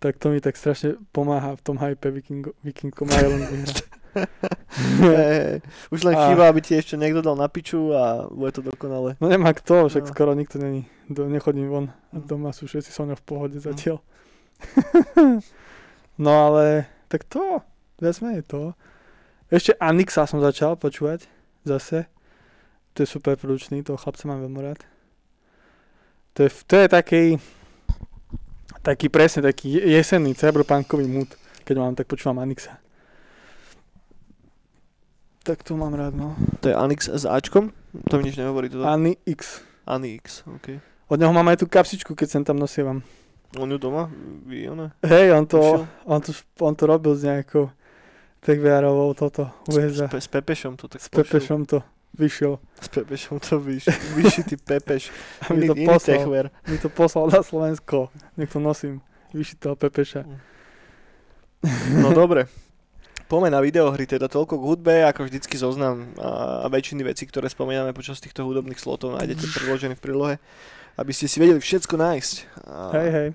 Tak to mi tak strašne pomáha v tom hype Vikingo, Vikingom Island vyhrať. Hej, Už len A- chýba, aby ti ešte niekto dal na piču a bude to dokonale. No nemá kto, však No. skoro nikto není. Do, nechodím von Mm. doma sú všetci so mnou v pohode zatiaľ. no ale, tak to, viac menej to. Ešte Anixa som začal počúvať zase. To je super produčný, toho chlapca mám veľmi rád. To je, to je taký, taký presne, taký jesenný cyberpunkový mood, keď mám, tak počúvam Anixa. Tak to mám rád, no. To je Anix s Ačkom? To mi nič nehovorí. To Ani X. Anix, ok. Od neho mám aj tú kapsičku, keď sem tam nosievam. On ju doma? Vy, ona? Hej, on to, on to, on to robil s nejakou techviarovou toto, S, pe- s Pepešom to tak S Pepešom to vyšiel. S Pepešom to vyš, vyšitý Pepeš. A mi to poslal, mi to poslal na Slovensko. Nech to nosím. Vyšitého Pepeša. No dobre. Poďme na videohry, teda toľko k hudbe, ako vždycky zoznam a, väčšiny vecí, ktoré spomíname počas týchto hudobných slotov nájdete priložené v prílohe, aby ste si vedeli všetko nájsť. A, Hej, hej.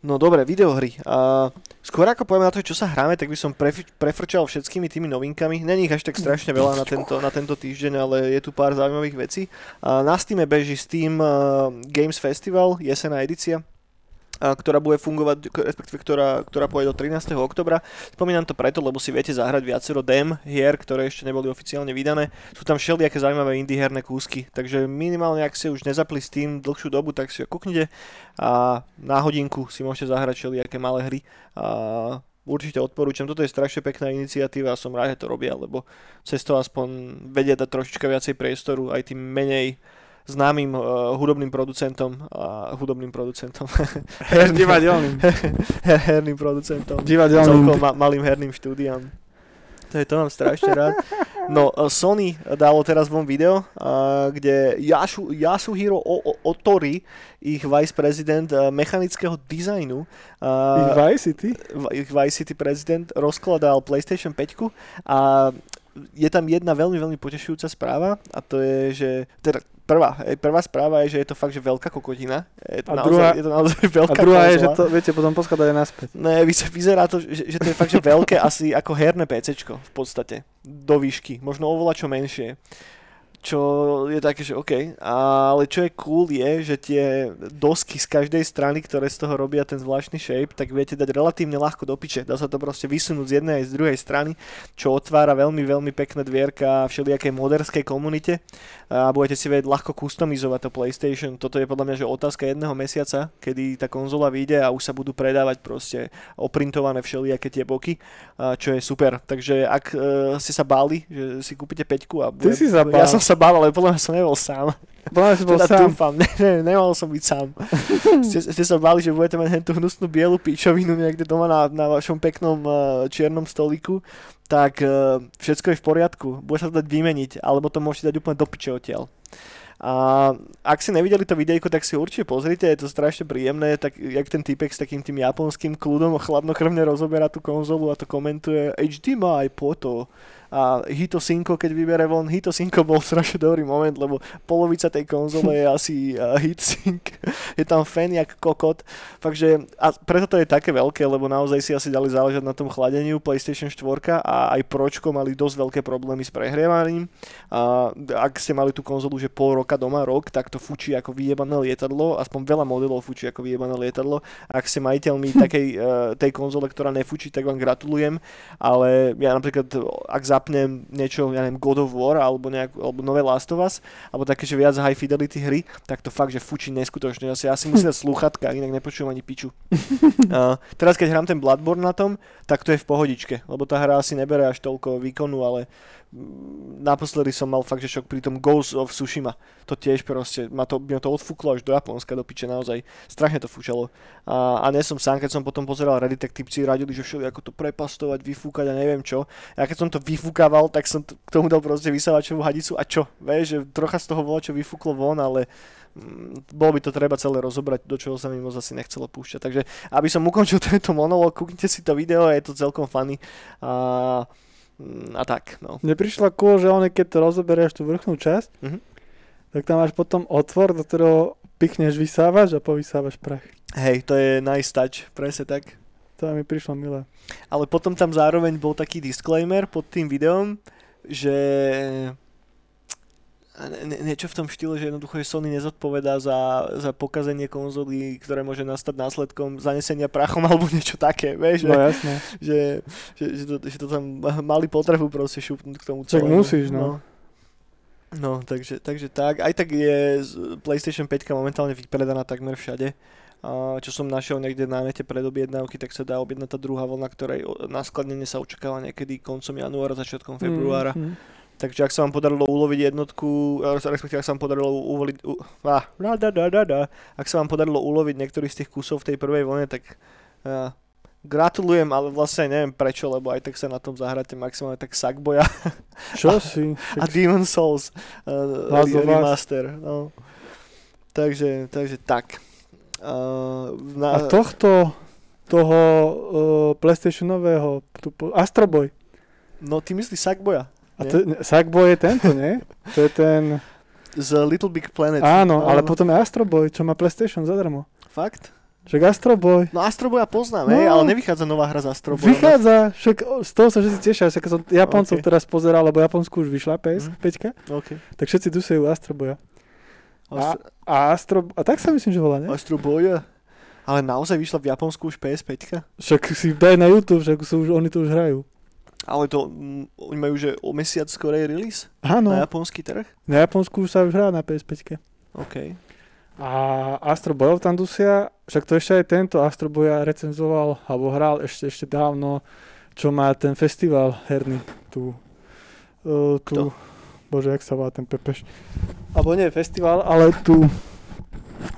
No dobre, videohry. A skôr ako povieme na to, čo sa hráme, tak by som pref- prefrčal všetkými tými novinkami. Není ich až tak strašne veľa na tento, na tento týždeň, ale je tu pár zaujímavých vecí. A na Steam beží Steam uh, Games Festival, jesená edícia ktorá bude fungovať, respektíve ktorá, ktorá pôjde do 13. oktobra. Spomínam to preto, lebo si viete zahrať viacero dem hier, ktoré ešte neboli oficiálne vydané. Sú tam všelijaké zaujímavé indie herné kúsky, takže minimálne ak ste už nezapli Steam dlhšiu dobu, tak si ho kúknite a na hodinku si môžete zahrať všelijaké malé hry a určite odporúčam. Toto je strašne pekná iniciatíva a som rád, že to robia, lebo cez to aspoň vedia dať trošička viacej priestoru aj tým menej známym uh, hudobným producentom a hudobným producentom. herným, Divadelným. her, herným producentom. Divadelným. Celkom ma, malým herným štúdiám. To je to mám strašne rád. No, uh, Sony dalo teraz von video, uh, kde Yasu, Yasuhiro Otori, ich vice prezident uh, mechanického dizajnu, Ich uh, Vice City? ich Vice City prezident rozkladal PlayStation 5 a je tam jedna veľmi, veľmi potešujúca správa a to je, že teda prvá, prvá správa je, že je to fakt, že veľká kokotina. Je to A naozaj, druhá- je to naozaj A veľká druhá je, že konzola. to, viete, potom poskladať aj naspäť. Ne, vyze- vyzerá to, že, že to je fakt, že veľké asi ako herné PCčko v podstate. Do výšky. Možno oveľa čo menšie. Čo je také, že OK. Ale čo je cool je, že tie dosky z každej strany, ktoré z toho robia ten zvláštny shape, tak viete dať relatívne ľahko do piče. Dá sa to proste vysunúť z jednej aj z druhej strany, čo otvára veľmi, veľmi pekné dvierka všelijakej moderskej komunite a budete si vedieť ľahko customizovať to PlayStation. Toto je podľa mňa že otázka jedného mesiaca, kedy tá konzola vyjde a už sa budú predávať proste oprintované všelijaké tie boky, čo je super. Takže ak uh, ste sa báli, že si kúpite peťku a Ty si sa ja bál. som sa bál, ale podľa mňa som nebol sám. Mňa si bol Teda sám. dúfam, ne, ne, nemal som byť sám. ste, ste sa báli, že budete mať tú hnusnú bielu pičovinu niekde doma na, na vašom peknom uh, čiernom stolíku, tak uh, všetko je v poriadku. Bude sa to dať vymeniť, alebo to môžete dať úplne do piče odtiaľ. A ak ste nevideli to videjko, tak si určite pozrite, je to strašne príjemné, tak jak ten typek s takým tým japonským kľudom chladnokrvne rozoberá tú konzolu a to komentuje HDMI poto a Hito Synco, keď vybere von, Hito Synco bol strašne dobrý moment, lebo polovica tej konzole je asi uh, Heat Sync, je tam fan jak kokot, takže a preto to je také veľké, lebo naozaj si asi dali záležať na tom chladeniu PlayStation 4 a aj Pročko mali dosť veľké problémy s prehrievaním a ak ste mali tú konzolu, že pol roka doma, rok, tak to fučí ako vyjebané lietadlo, aspoň veľa modelov fučí ako vyjebané lietadlo. Ak ste majiteľmi takej uh, tej konzole, ktorá nefučí, tak vám gratulujem, ale ja napríklad, ak zapnem niečo, ja neviem, God of War alebo, nejak, alebo nové Last of Us, alebo také, že viac high fidelity hry, tak to fakt, že fučí neskutočne. Asi, ja si musím dať slúchatka, inak nepočujem ani piču. Uh, teraz, keď hrám ten Bloodborne na tom, tak to je v pohodičke, lebo tá hra asi nebere až toľko výkonu, ale naposledy som mal fakt, že šok pri tom Ghost of Tsushima. To tiež proste, ma to, ma to odfúklo až do Japonska, do piče naozaj. Strašne to fúčalo. A, a nie som sám, keď som potom pozeral Reddit, tak typci radili, že všeli ako to prepastovať, vyfúkať a neviem čo. Ja keď som to vyfúkaval, tak som t- k tomu dal proste vysávačovú hadicu a čo? Vieš, že trocha z toho bolo, čo vyfúklo von, ale mm, bolo by to treba celé rozobrať, do čoho sa mi moc asi nechcelo púšťať. Takže aby som ukončil tento monológ, kúknite si to video, je to celkom funny. A, mm, a tak, no. Mne prišlo cool, že on, keď to rozoberieš tú vrchnú časť, Mhm. tak tam máš potom otvor, do ktorého pichneš vysávač a povysávaš prach. Hej, to je nice touch, presne tak. To mi prišlo milé. Ale potom tam zároveň bol taký disclaimer pod tým videom, že niečo v tom štýle, že jednoducho že Sony nezodpovedá za, za pokazenie konzoly, ktoré môže nastať následkom zanesenia prachom alebo niečo také, vieš, No že, jasné. že, že, že, to, že to tam mali potrebu proste šupnúť k tomu celému. musíš, no. no. No, takže, takže tak. Aj tak je PlayStation 5 momentálne vypredaná takmer všade. A čo som našiel niekde na nete pred objednávky, tak sa dá objednať tá druhá vlna, ktorej o- na skladnenie sa očakáva niekedy koncom januára, začiatkom februára. Mm, mm. Takže ak sa vám podarilo uloviť jednotku, eh, respektíve ak sa vám podarilo uloviť, u, ah, da, da, da, da, da, ak sa vám podarilo uloviť niektorý z tých kusov v tej prvej vlne, tak uh, gratulujem, ale vlastne neviem prečo, lebo aj tak sa na tom zahráte maximálne tak Sackboya Čo si? a Demon Souls uh, remaster. No. Takže, takže tak. Uh, na, A tohto, toho uh, PlayStationového, tu, Astro Boy. No ty myslíš Sackboya? A to, Sackboy je tento, nie? To je ten... Z Little Big Planet. Áno, ale Áno. potom je Astro Boy, čo má PlayStation zadarmo. Fakt? Však Astro Boy. No Astro Boya poznám, No. hej, ale nevychádza nová hra z Astro Boya. Vychádza, však z toho sa všetci tešia, však som Japoncov Ok. teraz pozeral, lebo Japonsku už vyšla PS5, No, OK. tak všetci dusejú Astro Boya. Astro, A Astro, a tak sa myslím, že volá, ne? Astro Boya? Ale naozaj vyšla v Japonsku už PS5? Však si daj na YouTube, však sú už, oni to už hrajú. Ale to, mm, oni majú, že o mesiac skorej release Áno, na japonský trh? na Japonsku už sa už hrá na PS5. OK. A Astro Boyov tam dusia, však to ešte aj tento Astro Boya recenzoval, alebo hral ešte, ešte dávno, čo má ten festival herný, tu, uh, tu, Kto? bože, jak sa volá ten Pepeš. Alebo nie festival, ale tu,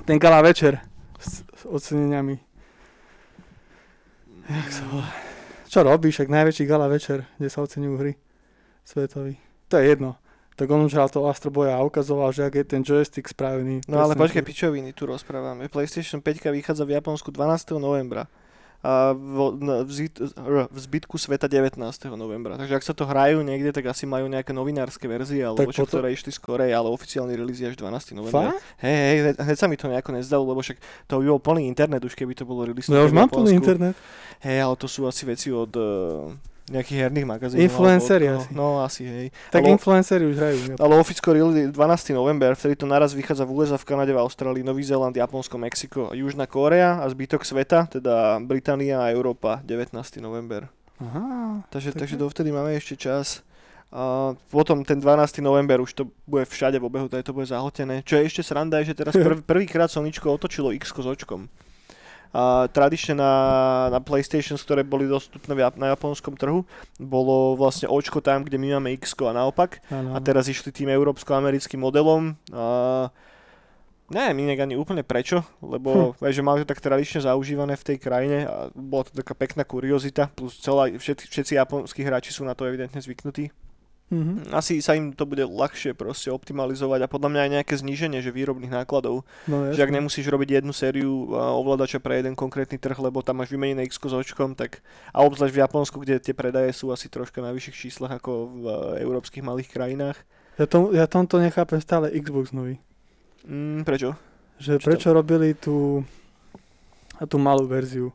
ten gala večer s, s oceneniami. Jak sa volá? Čo robíš, ak najväčší gala večer, kde sa oceňujú hry svetový. To je jedno. Tak on už hral to Astro Boya a ukazoval, že ak je ten joystick spravený. No ale počkaj, pičoviny tu rozprávame. PlayStation 5 vychádza v Japonsku 12. novembra. A v, zbytku sveta 19. novembra. Takže ak sa to hrajú niekde, tak asi majú nejaké novinárske verzie, alebo Tak čo, potom- ktoré išli skorej, ale oficiálny release je až 12. novembra. Hej, hej, hneď, hneď sa mi to nejako nezdalo, lebo však to by bol plný internet už, keby to bolo release. No ja už mám plný internet. Hej, ale to sú asi veci od uh, nejakých herných magazínov. Influenceri alebo asi. No asi, hej. Tak Ale- influenceri už hrajú. jo. Ale release je 12. november, vtedy to naraz vychádza v USA, v Kanade, v Austrálii, Nový Zéland, Japonsko, Mexiko, Južná Kórea a zbytok sveta, teda Británia a Európa, 19. november. Aha. Takže, Tak takže dovtedy máme ešte čas. A potom ten 12. november už to bude všade v obehu, tady to bude zahltené. Čo je ešte sranda, je, že teraz prv, prvýkrát Soničko otočilo X s očkom. A tradične na, na PlayStation, ktoré boli dostupné na japonskom trhu, bolo vlastne očko tam, kde my máme X a naopak. Áno, A teraz išli tým európsko-americkým modelom. A neviem inak ani úplne prečo, lebo hm. že mali to tak tradične zaužívané v tej krajine a bola to taká pekná kuriozita, plus celá, všetci, všetci japonskí hráči sú na to evidentne zvyknutí. Mhm. Asi sa im to bude ľahšie proste optimalizovať a podľa mňa aj nejaké zníženie že výrobných nákladov. No, Že ak nemusíš robiť jednu sériu ovládača pre jeden konkrétny trh, lebo tam máš vymenené X s očkom, tak a obzvlášť v Japonsku, kde tie predaje sú asi troška na vyšších číslach ako v e, európskych malých krajinách. Ja, tom, ja tomto nechápem stále Xbox nový. Mm, prečo? Že Čo prečo robili tú, tú malú verziu.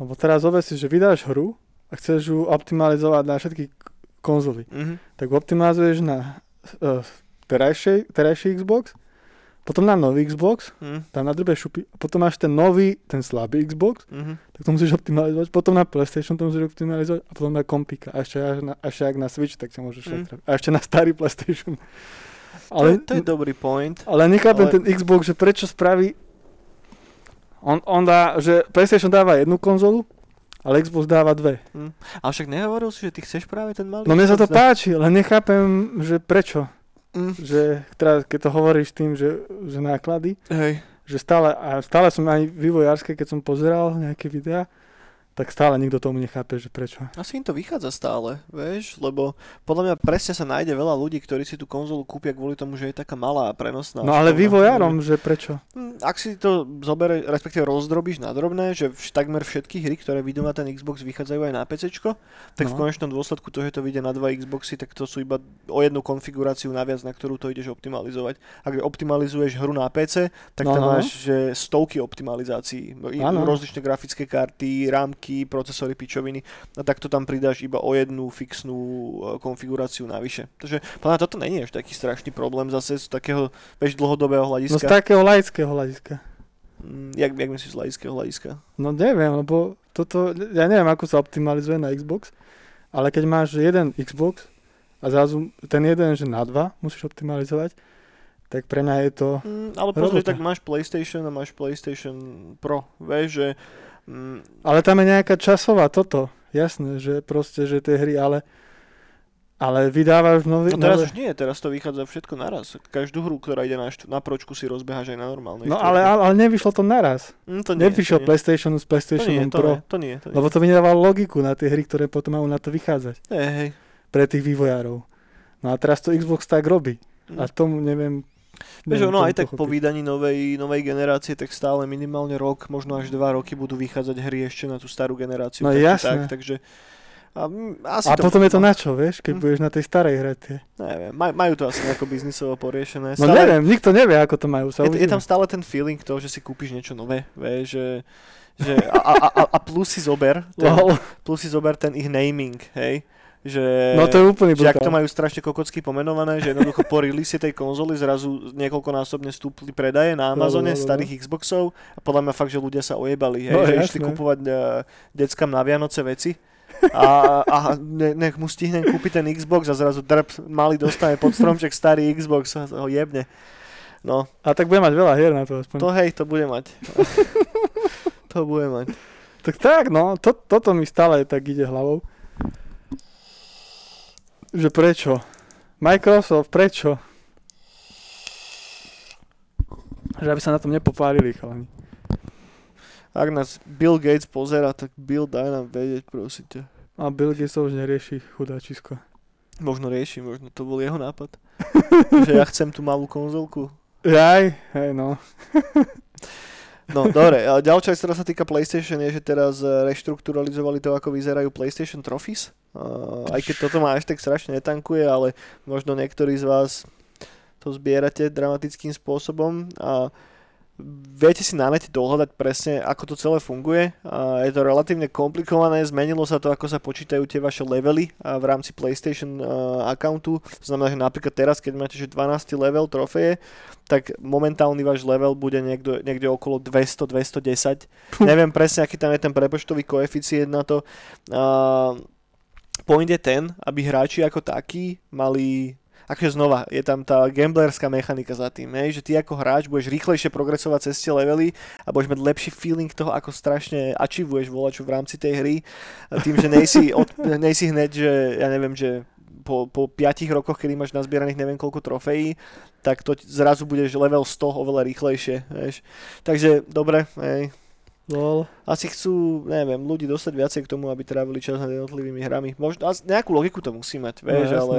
Lebo teraz si, že vydáš hru a chceš ju optimalizovať na všetky konzoly. Mhm. Tak optimalizuješ na uh, terajší Xbox, potom na nový Xbox, Mhm. tam na drbe šupy, potom máš ten nový, ten slabý Xbox, Mhm. tak to musíš optimalizovať, potom na PlayStation to musíš optimalizovať a potom na kompika. A ešte, až na, ešte ak na Switch, tak sa môžeš Mm. mm. A ešte na starý PlayStation. Ale, Ale, to, je, to je dobrý point. ale nechápem ale- ten Xbox, že prečo spraví... On, on dá, že PlayStation dáva jednu konzolu Ale Xbox dáva dve. Ale však nehovoril si, že ty chceš práve ten malý No mne sa to páči, len nechápem, že prečo. Mm. Že teda, keď to hovoríš tým, že, že náklady, Hej. že stále, a stále som aj vývojárske, keď som pozeral nejaké videá, tak stále nikto tomu nechápe, že prečo. Asi im to vychádza stále, vieš, lebo podľa mňa presne sa nájde veľa ľudí, ktorí si tú konzolu kúpia kvôli tomu, že je taká malá a prenosná. No ale vývojárom, že prečo? Hm, Ak si to zobere, respektíve rozdrobíš na drobné, že vš- takmer všetky hry, ktoré vyjdú na ten Xbox, vychádzajú aj na PC, tak v No. konečnom dôsledku to, že to vyjde na dva Xboxy, tak to sú iba o jednu konfiguráciu naviac, na ktorú to ideš optimalizovať. Ak optimalizuješ hru na PC, tak No, tam no. máš že stovky optimalizácií. Áno. Rozličné grafické karty, rámky, procesory, pičoviny. A tak to tam pridáš iba o jednu fixnú e, konfiguráciu navyše. Takže podľa toto není až taký strašný problém zase z takého, vieš, dlhodobého No hľadiska. z takého laického hľadiska. Mm, Jak, jak myslíš z laického hľadiska? No neviem, lebo toto, ja neviem, ako sa optimalizuje na Xbox, ale keď máš jeden Xbox a zrazu ten jeden, že na dva musíš optimalizovať, tak pre mňa je to... Mm, ale pozri, tak máš PlayStation a máš PlayStation Pro. Vieš, že... Mm, Ale tam je nejaká časová toto, jasné, že proste, že tie hry, ale ale vydávaš nový... no teraz nové... už nie, teraz to vychádza všetko naraz. Každú hru, ktorá ide na, št- na pročku, si rozbeháš aj na normálnej. No ale, ale, ale nevyšlo to naraz. Mm, to nie, Nevyšiel to nie. PlayStation s To nie, to Pro. nie, to nie, to nie. Lebo to by nedávalo logiku na tie hry, ktoré potom majú na to vychádzať. Hej, hej. Pre tých vývojárov. No a teraz to Xbox tak robí. Mm. A tomu neviem... Vieš, ono aj tak po pochopiť. vydaní novej, novej generácie, tak stále minimálne rok, možno až dva roky budú vychádzať hry ešte na tú starú generáciu. No tak, jasné. Tak, takže a, asi A potom je to no, na čo, vieš, keď Hm. budeš na tej starej hre tie. Neviem, maj, majú to asi nejako biznisovo poriešené. No neviem, nikto nevie, ako to majú. Sa je, je tam stále ten feeling toho, že si kúpiš niečo nové, vieš, že, že a, a, a, a plus si zober, ten, plus si zober ten ich naming, hej, že, No to je úplný že ak to majú strašne kokocky pomenované, že jednoducho po release tej konzoly zrazu niekoľkonásobne stúpli predaje na Amazone no, no, no. starých Xboxov a podľa mňa fakt, že ľudia sa ojebali, hej, No, že jasné. išli kupovať uh, deckám na Vianoce veci a, a ne, nech mu stihnem kúpiť ten Xbox a zrazu drp, malý dostane pod stromček starý Xbox a ho jebne. No, A tak bude mať veľa hier na to aspoň. to hej, to bude mať. to bude mať. Tak tak, no, to, toto mi stále tak ide hlavou. Že prečo? Microsoft, prečo? Že aby sa na tom nepopárili, chalani. Ak nás Bill Gates pozera, tak Bill daj nám vedieť, prosím ťa. A Bill Gates to už nerieši, chudáčisko. Možno rieši, možno to bol jeho nápad. že ja chcem tú malú konzolku. Jaj, hej no. No, dobre, a ďalšia vec, ktorá sa týka PlayStation, je, že teraz eh, reštrukturalizovali to, ako vyzerajú PlayStation Trophies. Uh, aj keď toto ma až tak strašne netankuje, ale možno niektorí z vás to zbierate dramatickým spôsobom a viete si na nete dohľadať presne, ako to celé funguje. Je to relatívne komplikované, zmenilo sa to, ako sa počítajú tie vaše levely v rámci PlayStation uh, accountu. To znamená, že napríklad teraz, keď máte že 12 level trofeje, tak momentálny váš level bude niekde, niekde okolo 200-210. Neviem presne, aký tam je ten prepočtový koeficient na to. Point je ten, aby hráči ako takí mali akože znova, je tam tá gamblerská mechanika za tým, hej, že ty ako hráč budeš rýchlejšie progresovať cez tie levely a budeš mať lepší feeling toho, ako strašne achievuješ volaču v rámci tej hry. Tým, že nejsi, od, nejsi hneď, že ja neviem, že po, po 5 rokoch, kedy máš nazbieraných neviem koľko trofejí, tak to zrazu budeš level 100 oveľa rýchlejšie, vieš. Takže, dobre, hej, Lol. asi chcú, neviem, ľudí dostať viacej k tomu, aby trávili čas nad jednotlivými hrami. Možno, nejakú logiku to musí mať, vieš, jasné. ale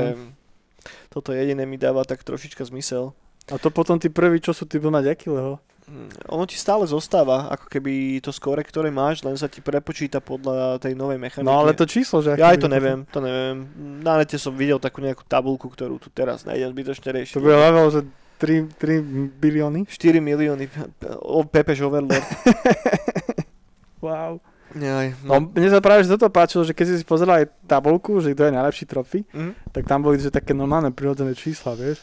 toto jediné mi dáva tak trošička zmysel. A to potom tí prví, čo sú, ty mať aký level? Hm, Ono ti stále zostáva, ako keby to skore, ktoré máš, len sa ti prepočíta podľa tej novej mechaniky. No ale to číslo, že Ja aj to neviem, to neviem. Na nete som videl takú nejakú tabulku, ktorú tu teraz nejdem zbytočne riešiť. To bude level, že 3, 3 bilióny? 4 milióny, o, Pepež Overlord. Wow. Jaj, No, no. mne sa práve že toto páčilo, že keď si pozeral aj tabulku, že kto je najlepší trofy, Hm? tak tam boli že také normálne prirodzené čísla, vieš.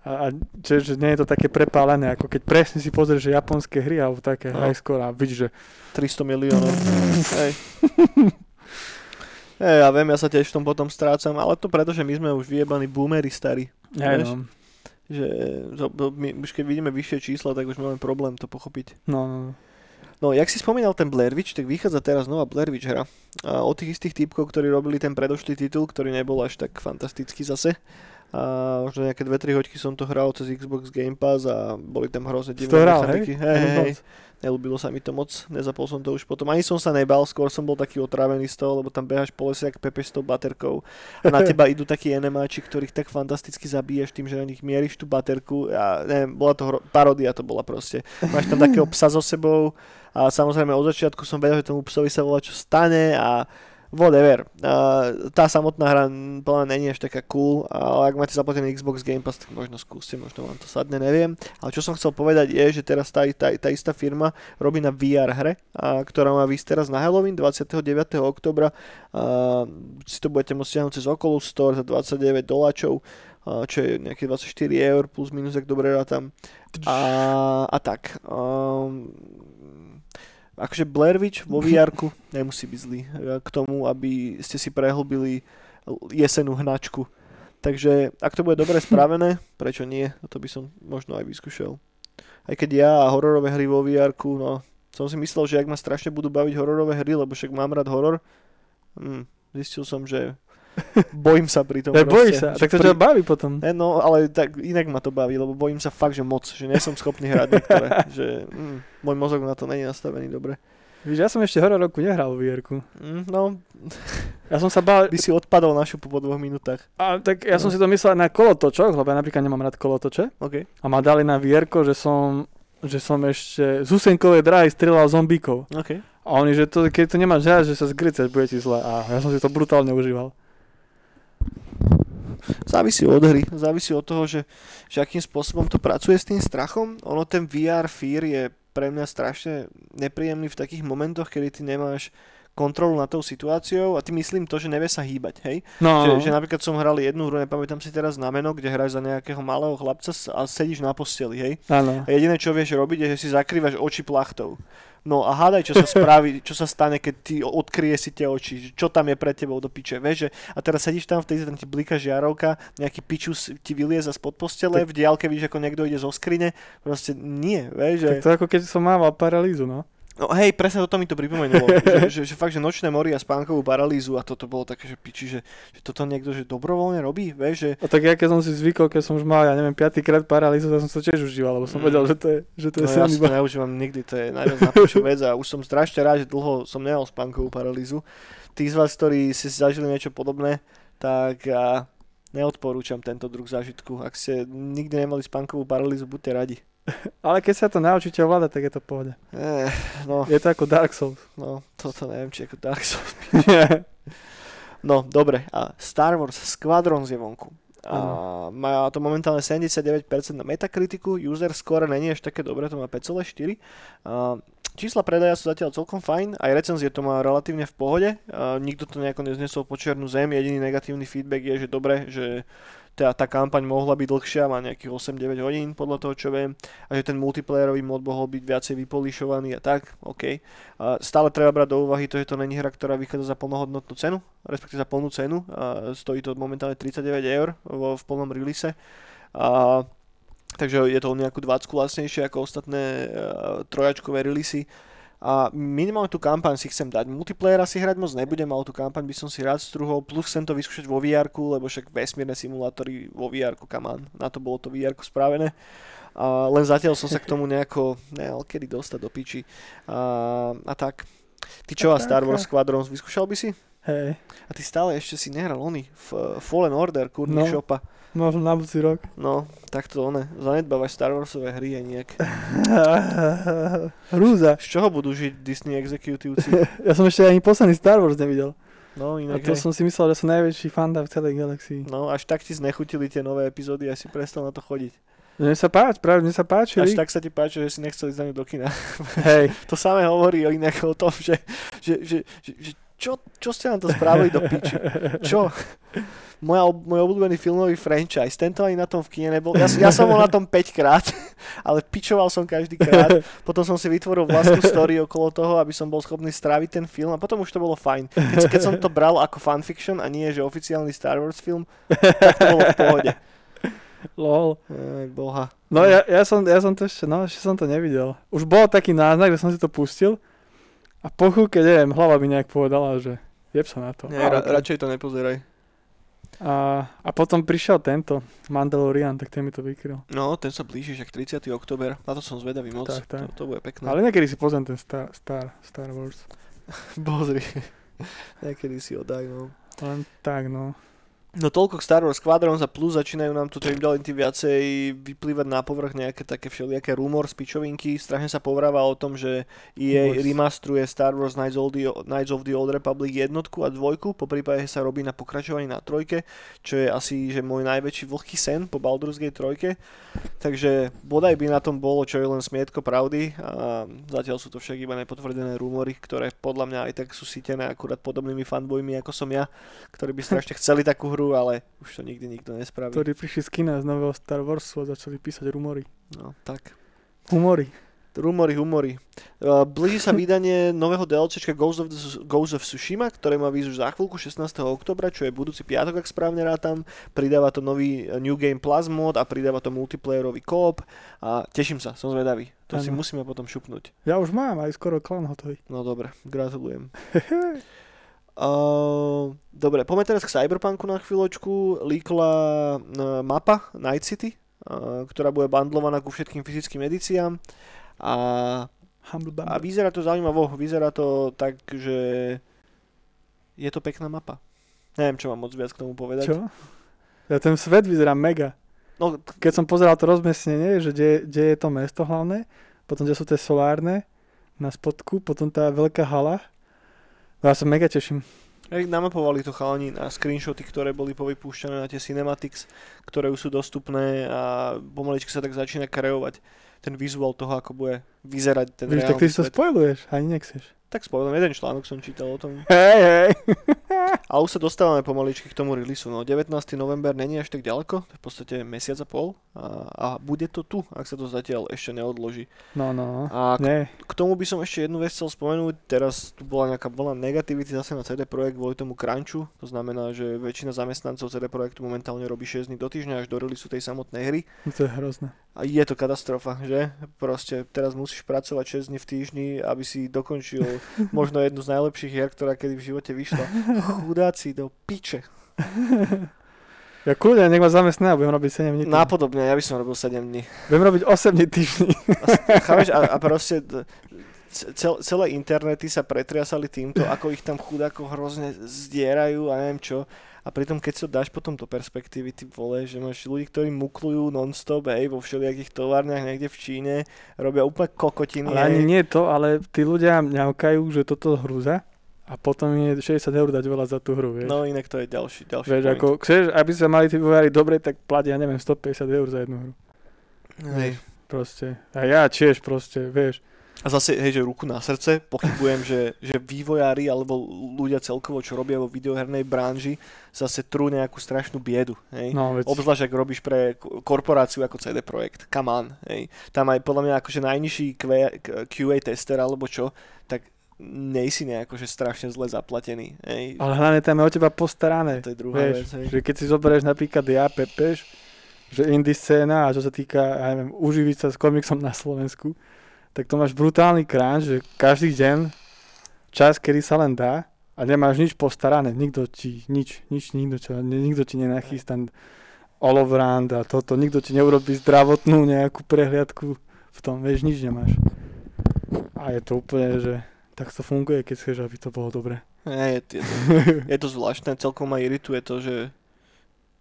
A, a že, že nie je to také prepálené, ako keď presne si pozrieš, že japonské hry alebo také No. high score a vidíš, že 300 miliónov. Hej. Hej, ja viem, ja sa tiež v tom potom strácam, ale to preto, že my sme už vyjebaní boomery starí. Vieš? no, Že to, to, my, už keď vidíme vyššie čísla, tak už máme problém to pochopiť. no, no, no. No, jak si spomínal ten Blair Witch, tak vychádza teraz nová Blair Witch hra. A od tých istých typkov, ktorí robili ten predošlý titul, ktorý nebol až tak fantastický zase. A možno nejaké 2-3 hoďky som to hral cez Xbox Game Pass a boli tam hrozne divné mechaniky. Hej, hej, hej. Nelúbilo sa mi to moc, nezapol som to už potom. Ani som sa nebal, skôr som bol taký otrávený z toho, lebo tam behaš po lese jak Pepe s tou baterkou a na teba idú takí enemáči, ktorých tak fantasticky zabiješ tým, že na nich mieríš tú baterku a neviem, bola to hro- parodia to bola proste. Máš tam takého psa so sebou a samozrejme od začiatku som vedel, že tomu psovi sa volá čo stane a whatever. Uh, tá samotná hra podľa mňa není až taká cool, ale ak máte zaplatený Xbox Game Pass, tak možno skúste, možno vám to sadne, neviem. Ale čo som chcel povedať je, že teraz tá, tá, tá istá firma robí na VR hre, a, ktorá má výsť teraz na Halloween 29. oktobra. A, si to budete môcť stiahnuť cez Oculus Store za 29 doláčov, čo je nejaké 24 eur plus minus, ak dobre rátam. A, a tak. Um, akože Blair Witch vo vr nemusí byť zlý e, k tomu, aby ste si prehlbili jesenú hnačku. Takže ak to bude dobre spravené, prečo nie? To by som možno aj vyskúšal. Aj keď ja a hororové hry vo vr no som si myslel, že ak ma strašne budú baviť hororové hry, lebo však mám rád horor, hm, zistil som, že bojím sa pri tom. Ja, bojíš sa, tak to pri- ťa baví potom. E, No, ale tak inak ma to baví, lebo bojím sa fakt, že moc, že nie som schopný hrať niektoré, že mm, môj mozog na to není nastavený dobre. Víš, ja som ešte horor roku nehral v vr Mm, no, Ja som sa bál, by si odpadol na šupu po dvoch minútach. a, tak ja som No. si to myslel na kolotočoch, lebo ja napríklad nemám rád kolotoče. OK. A ma dali na vr že som, že som ešte z Husenkovej dráhy strieľal zombíkov. OK. A oni, že to, keď to nemáš rád, že sa zgriceš, bude ti zle. A ja som si to brutálne užíval. Závisí od hry, závisí od toho, že, že akým spôsobom to pracuje s tým strachom. Ono ten VR fear je pre mňa strašne nepríjemný v takých momentoch, kedy ty nemáš kontrolu nad tou situáciou a ty myslím to, že nevie sa hýbať, hej? No, Že, že napríklad som hral jednu hru, nepamätám si teraz na meno, kde hráš za nejakého malého chlapca a sedíš na posteli, hej? áno. A jediné, čo vieš robiť, je, že si zakrývaš oči plachtou. No a hádaj, čo sa spraví, čo sa stane, keď ty odkryje si tie oči, čo tam je pre tebou do piče, vieš, že a teraz sedíš tam v tej, tam ti blíka žiarovka, nejaký pičus ti vylieza spod postele, v diálke vidíš, ako niekto ide zo skrine, proste nie, vieš, že... Tak to ako keď som mával paralýzu, no. No hej, presne toto mi to pripomenulo, že, že, že, fakt, že nočné mori a spánkovú paralýzu a toto bolo také, že piči, že, že toto niekto že dobrovoľne robí, vieš, že A tak ja keď som si zvykol, keď som už mal, ja neviem, piatýkrát paralýzu, tak som to tiež užíval, lebo som Mm. vedel, že to je, že to je no, ja to neužívam nikdy, to je najviac najlepšia vec a už som strašne rád, že dlho som nemal spánkovú paralýzu. Tí z vás, ktorí si zažili niečo podobné, tak a, neodporúčam tento druh zážitku. Ak ste nikdy nemali spánkovú paralýzu, buďte radi. Ale keď sa to naučíte ovládať, tak je to pohode. Eh, no, Je to ako Dark Souls. no, toto neviem, či ako Dark Souls. No, dobre. A Star Wars Squadrons je vonku. A má to momentálne 79% na Metacriticu, user score není až také dobré, to má 5,4. A čísla predaja sú zatiaľ celkom fajn, aj recenzie to má relatívne v pohode, a nikto to nejako neznesol po čiernu zem, jediný negatívny feedback je, že dobre, že tá, tá kampaň mohla byť dlhšia, má nejakých 8-9 hodín podľa toho, čo viem, a že ten multiplayerový mod mohol byť viacej vypolišovaný a tak, OK. A stále treba brať do úvahy to, že to není hra, ktorá vychádza za plnohodnotnú cenu, respektíve za plnú cenu, a stojí to momentálne 39 eur vo, v plnom release. A, takže je to o nejakú 20 lacnejšie ako ostatné uh, trojačkové releasy. A minimálne tú kampaň si chcem dať. Multiplayera si hrať moc nebudem, ale tú kampaň by som si rád strúhol, plus chcem to vyskúšať vo vr lebo však vesmírne simulátory vo vr on, na to bolo to vr spravené. A len zatiaľ som sa k tomu nejako, nemal kedy dostať do piči. A, a tak. Ty čo a Star Wars Squadrons, vyskúšal by si? Hej, A ty stále ešte si nehral oný, F- Fallen Order, kurník No. šopa. možno na budúci rok. No, tak to one, zanedbávaš Star Warsové hry a nejak. Hrúza. Z čoho budú žiť Disney exekutívci? Ja som ešte ani posledný Star Wars nevidel. No, A inak to hej. som si myslel, že som najväčší fanda v celej galaxii. No, až tak ti znechutili tie nové epizódy a si prestal na to chodiť. Mne sa páči, práve mne sa páči. Až tak sa ti páči, že si nechcel ísť do kina. Hej, To samé hovorí o inak o tom, že, že, že, že, že čo, čo ste nám to spravili do piči? Čo? Moja, môj obľúbený filmový franchise, tento ani na tom v kine nebol. Ja, ja som bol na tom 5 krát, ale pičoval som každý krát. Potom som si vytvoril vlastnú story okolo toho, aby som bol schopný stráviť ten film a potom už to bolo fajn. Keď, keď som to bral ako fanfiction a nie, že oficiálny Star Wars film, tak to bolo v pohode. Lol. Aj, boha. No ja, ja, som, ja som to ešte, no ešte som to nevidel. Už bol taký náznak, že som si to pustil a po chvíľke, neviem, hlava mi nejak povedala, že jeb sa na to. Nie, ra- radšej to nepozeraj. a, a potom prišiel tento Mandalorian, tak ten mi to vykryl. No, ten sa blíži, však 30. október. Na to som zvedavý moc. Tak, tak. To, to bude pekné. Ale niekedy si pozriem ten Star, Star, Star Wars. Pozri. Niekedy si ho daj, no. Len tak, no. No toľko k Star Wars Squadrons a plus začínajú nám tu čím ďalej tým viacej vyplývať na povrch nejaké také všelijaké rumor z pičovinky. Strašne sa povráva o tom, že EA Wars. remasteruje Star Wars Knights of, the, Knights of the Old Republic jednotku a dvojku, po prípade sa robí na pokračovaní na trojke, čo je asi že môj najväčší vlhký sen po Baldur's Gate trojke. Takže bodaj by na tom bolo, čo je len smietko pravdy a zatiaľ sú to však iba nepotvrdené rumory, ktoré podľa mňa aj tak sú sítené akurát podobnými fanbojmi ako som ja, ktorí by strašne chceli takú hru, ale už to nikdy nikto nespraví. Ktorí prišli z kina z nového Star Warsu a začali písať rumory. No, tak. Humory. Rumory, humory. Uh, blíži sa vydanie nového DLCčka Ghost of, the, Ghost of Tsushima, ktoré má výsť už za chvíľku 16. oktobra, čo je budúci piatok, ak správne rátam. Pridáva to nový uh, New Game Plus mod a pridáva to multiplayerový koop a teším sa, som zvedavý. To si Áno. musíme potom šupnúť. Ja už mám aj skoro klan hotový. No dobre, gratulujem. Uh, dobre, poďme teraz k Cyberpunku na chvíľočku. Líkla uh, mapa Night City, uh, ktorá bude bandlovaná ku všetkým fyzickým edíciám. A, a vyzerá to zaujímavo, vyzerá to tak, že je to pekná mapa. Neviem, čo mám moc viac k tomu povedať. Čo? Ja ten svet vyzerá mega. No, t- Keď som pozeral to rozmiestnenie, že kde, kde je to mesto hlavné, potom kde sú tie solárne na spodku, potom tá veľká hala. No ja sa mega teším. hej, namapovali to chalani na screenshoty, ktoré boli povypúšťané na tie cinematics, ktoré už sú dostupné a pomaličky sa tak začína kreovať ten vizuál toho, ako bude vyzerať ten Víš, tak ty svet. spoiluješ, ani nechceš. Tak spovedom, jeden článok som čítal o tom. Hej, hej. A už sa dostávame pomaličky k tomu releaseu. No 19. november není až tak ďaleko, to je v podstate mesiac a pol. A, a bude to tu, ak sa to zatiaľ ešte neodloží. No, no. A k, Nie, k tomu by som ešte jednu vec chcel spomenúť. Teraz tu bola nejaká vlna negativity zase na CD Projekt kvôli tomu crunchu. To znamená, že väčšina zamestnancov CD Projektu momentálne robí 6 dní do týždňa až do releaseu tej samotnej hry. no to je hrozné. Je to katastrofa, že? Proste teraz musíš pracovať 6 dní v týždni, aby si dokončil možno jednu z najlepších hier, ktorá kedy v živote vyšla. Chudáci do piče. Ja kľudne, nech ma zamestná, budem robiť 7 dní. Nápodobne, ja by som robil 7 dní. Budem robiť 8 dní týždni. A, chápeš, a, a proste cel, celé internety sa pretriasali týmto, ako ich tam chudáko hrozne zdierajú a neviem čo. A pritom, keď to dáš potom do perspektívy, ty vole, že máš ľudí, ktorí muklujú non-stop, hej, vo všelijakých továrniach niekde v Číne, robia úplne kokotiny, Ale ani nie to, ale tí ľudia mňaukajú, že toto hrúza a potom je 60 eur dať veľa za tú hru, vieš. No inak to je ďalší, ďalší Vieš, point. ako, chceš, aby sa mali tí vývojári dobre, tak platia, ja neviem, 150 eur za jednu hru. Hej. Proste. A ja tiež proste, vieš. A zase, hej, že ruku na srdce, pochybujem, že, že vývojári alebo ľudia celkovo, čo robia vo videohernej branži, zase trú nejakú strašnú biedu, hej. No, veď, Obzvlášť, ak robíš pre korporáciu ako CD Projekt. Come on, hej. Tam aj podľa mňa akože najnižší QA, tester alebo čo, tak nejsi nejako, že strašne zle zaplatený, hej. ale hlavne tam je o teba postarané. To je druhá vec, Vieš, hej. že keď si zoberieš napríklad ja, Pepeš, že indie scéna a čo sa týka, ja neviem, uživiť sa s komiksom na Slovensku, tak to máš brutálny krán, že každý deň čas, kedy sa len dá a nemáš nič postarané, nikto ti, nič, nič, nikto, čo, nikto ti nenachystá olovrand a toto, nikto ti neurobi zdravotnú nejakú prehliadku v tom, vieš, nič nemáš. A je to úplne, že tak to funguje, keď chceš, aby to bolo dobre. Je, je, to, je to zvláštne, celkom ma irituje to, že,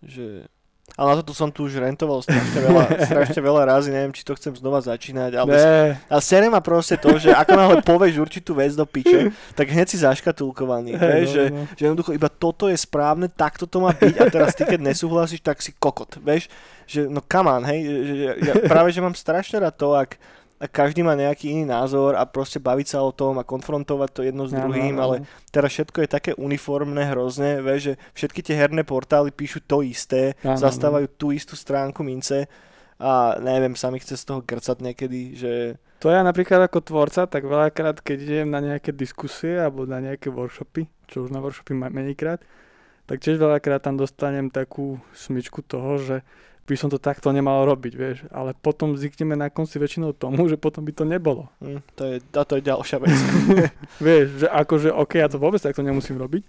že ale na toto som tu už rentoval strašne veľa, strašne veľa razy, neviem, či to chcem znova začínať, ale Ne, A sere ma proste to, že ako náhle povieš určitú vec do piče, tak hneď si zaškatulkovaný. Hej, no, že, no. že jednoducho iba toto je správne, takto to má byť a teraz ty keď nesúhlasíš, tak si kokot. Vieš, že no come on, hej, že, že, ja práve že mám strašne rád to, ak, každý má nejaký iný názor a proste baviť sa o tom a konfrontovať to jedno s druhým, áno, ale áno. teraz všetko je také uniformné hrozne, vieš, že všetky tie herné portály píšu to isté, Áno, zastávajú tú istú stránku mince a neviem, sa mi chce z toho grcať niekedy, že To ja napríklad ako tvorca, tak veľakrát, keď idem na nejaké diskusie alebo na nejaké workshopy, čo už na workshopy mám menej krát, tak tiež veľakrát tam dostanem takú smyčku toho, že by som to takto nemal robiť, vieš. Ale potom zvykneme na konci väčšinou tomu, že potom by to nebolo. Hm, to, je, a to je ďalšia vec. vieš, že akože OK, ja to vôbec takto nemusím robiť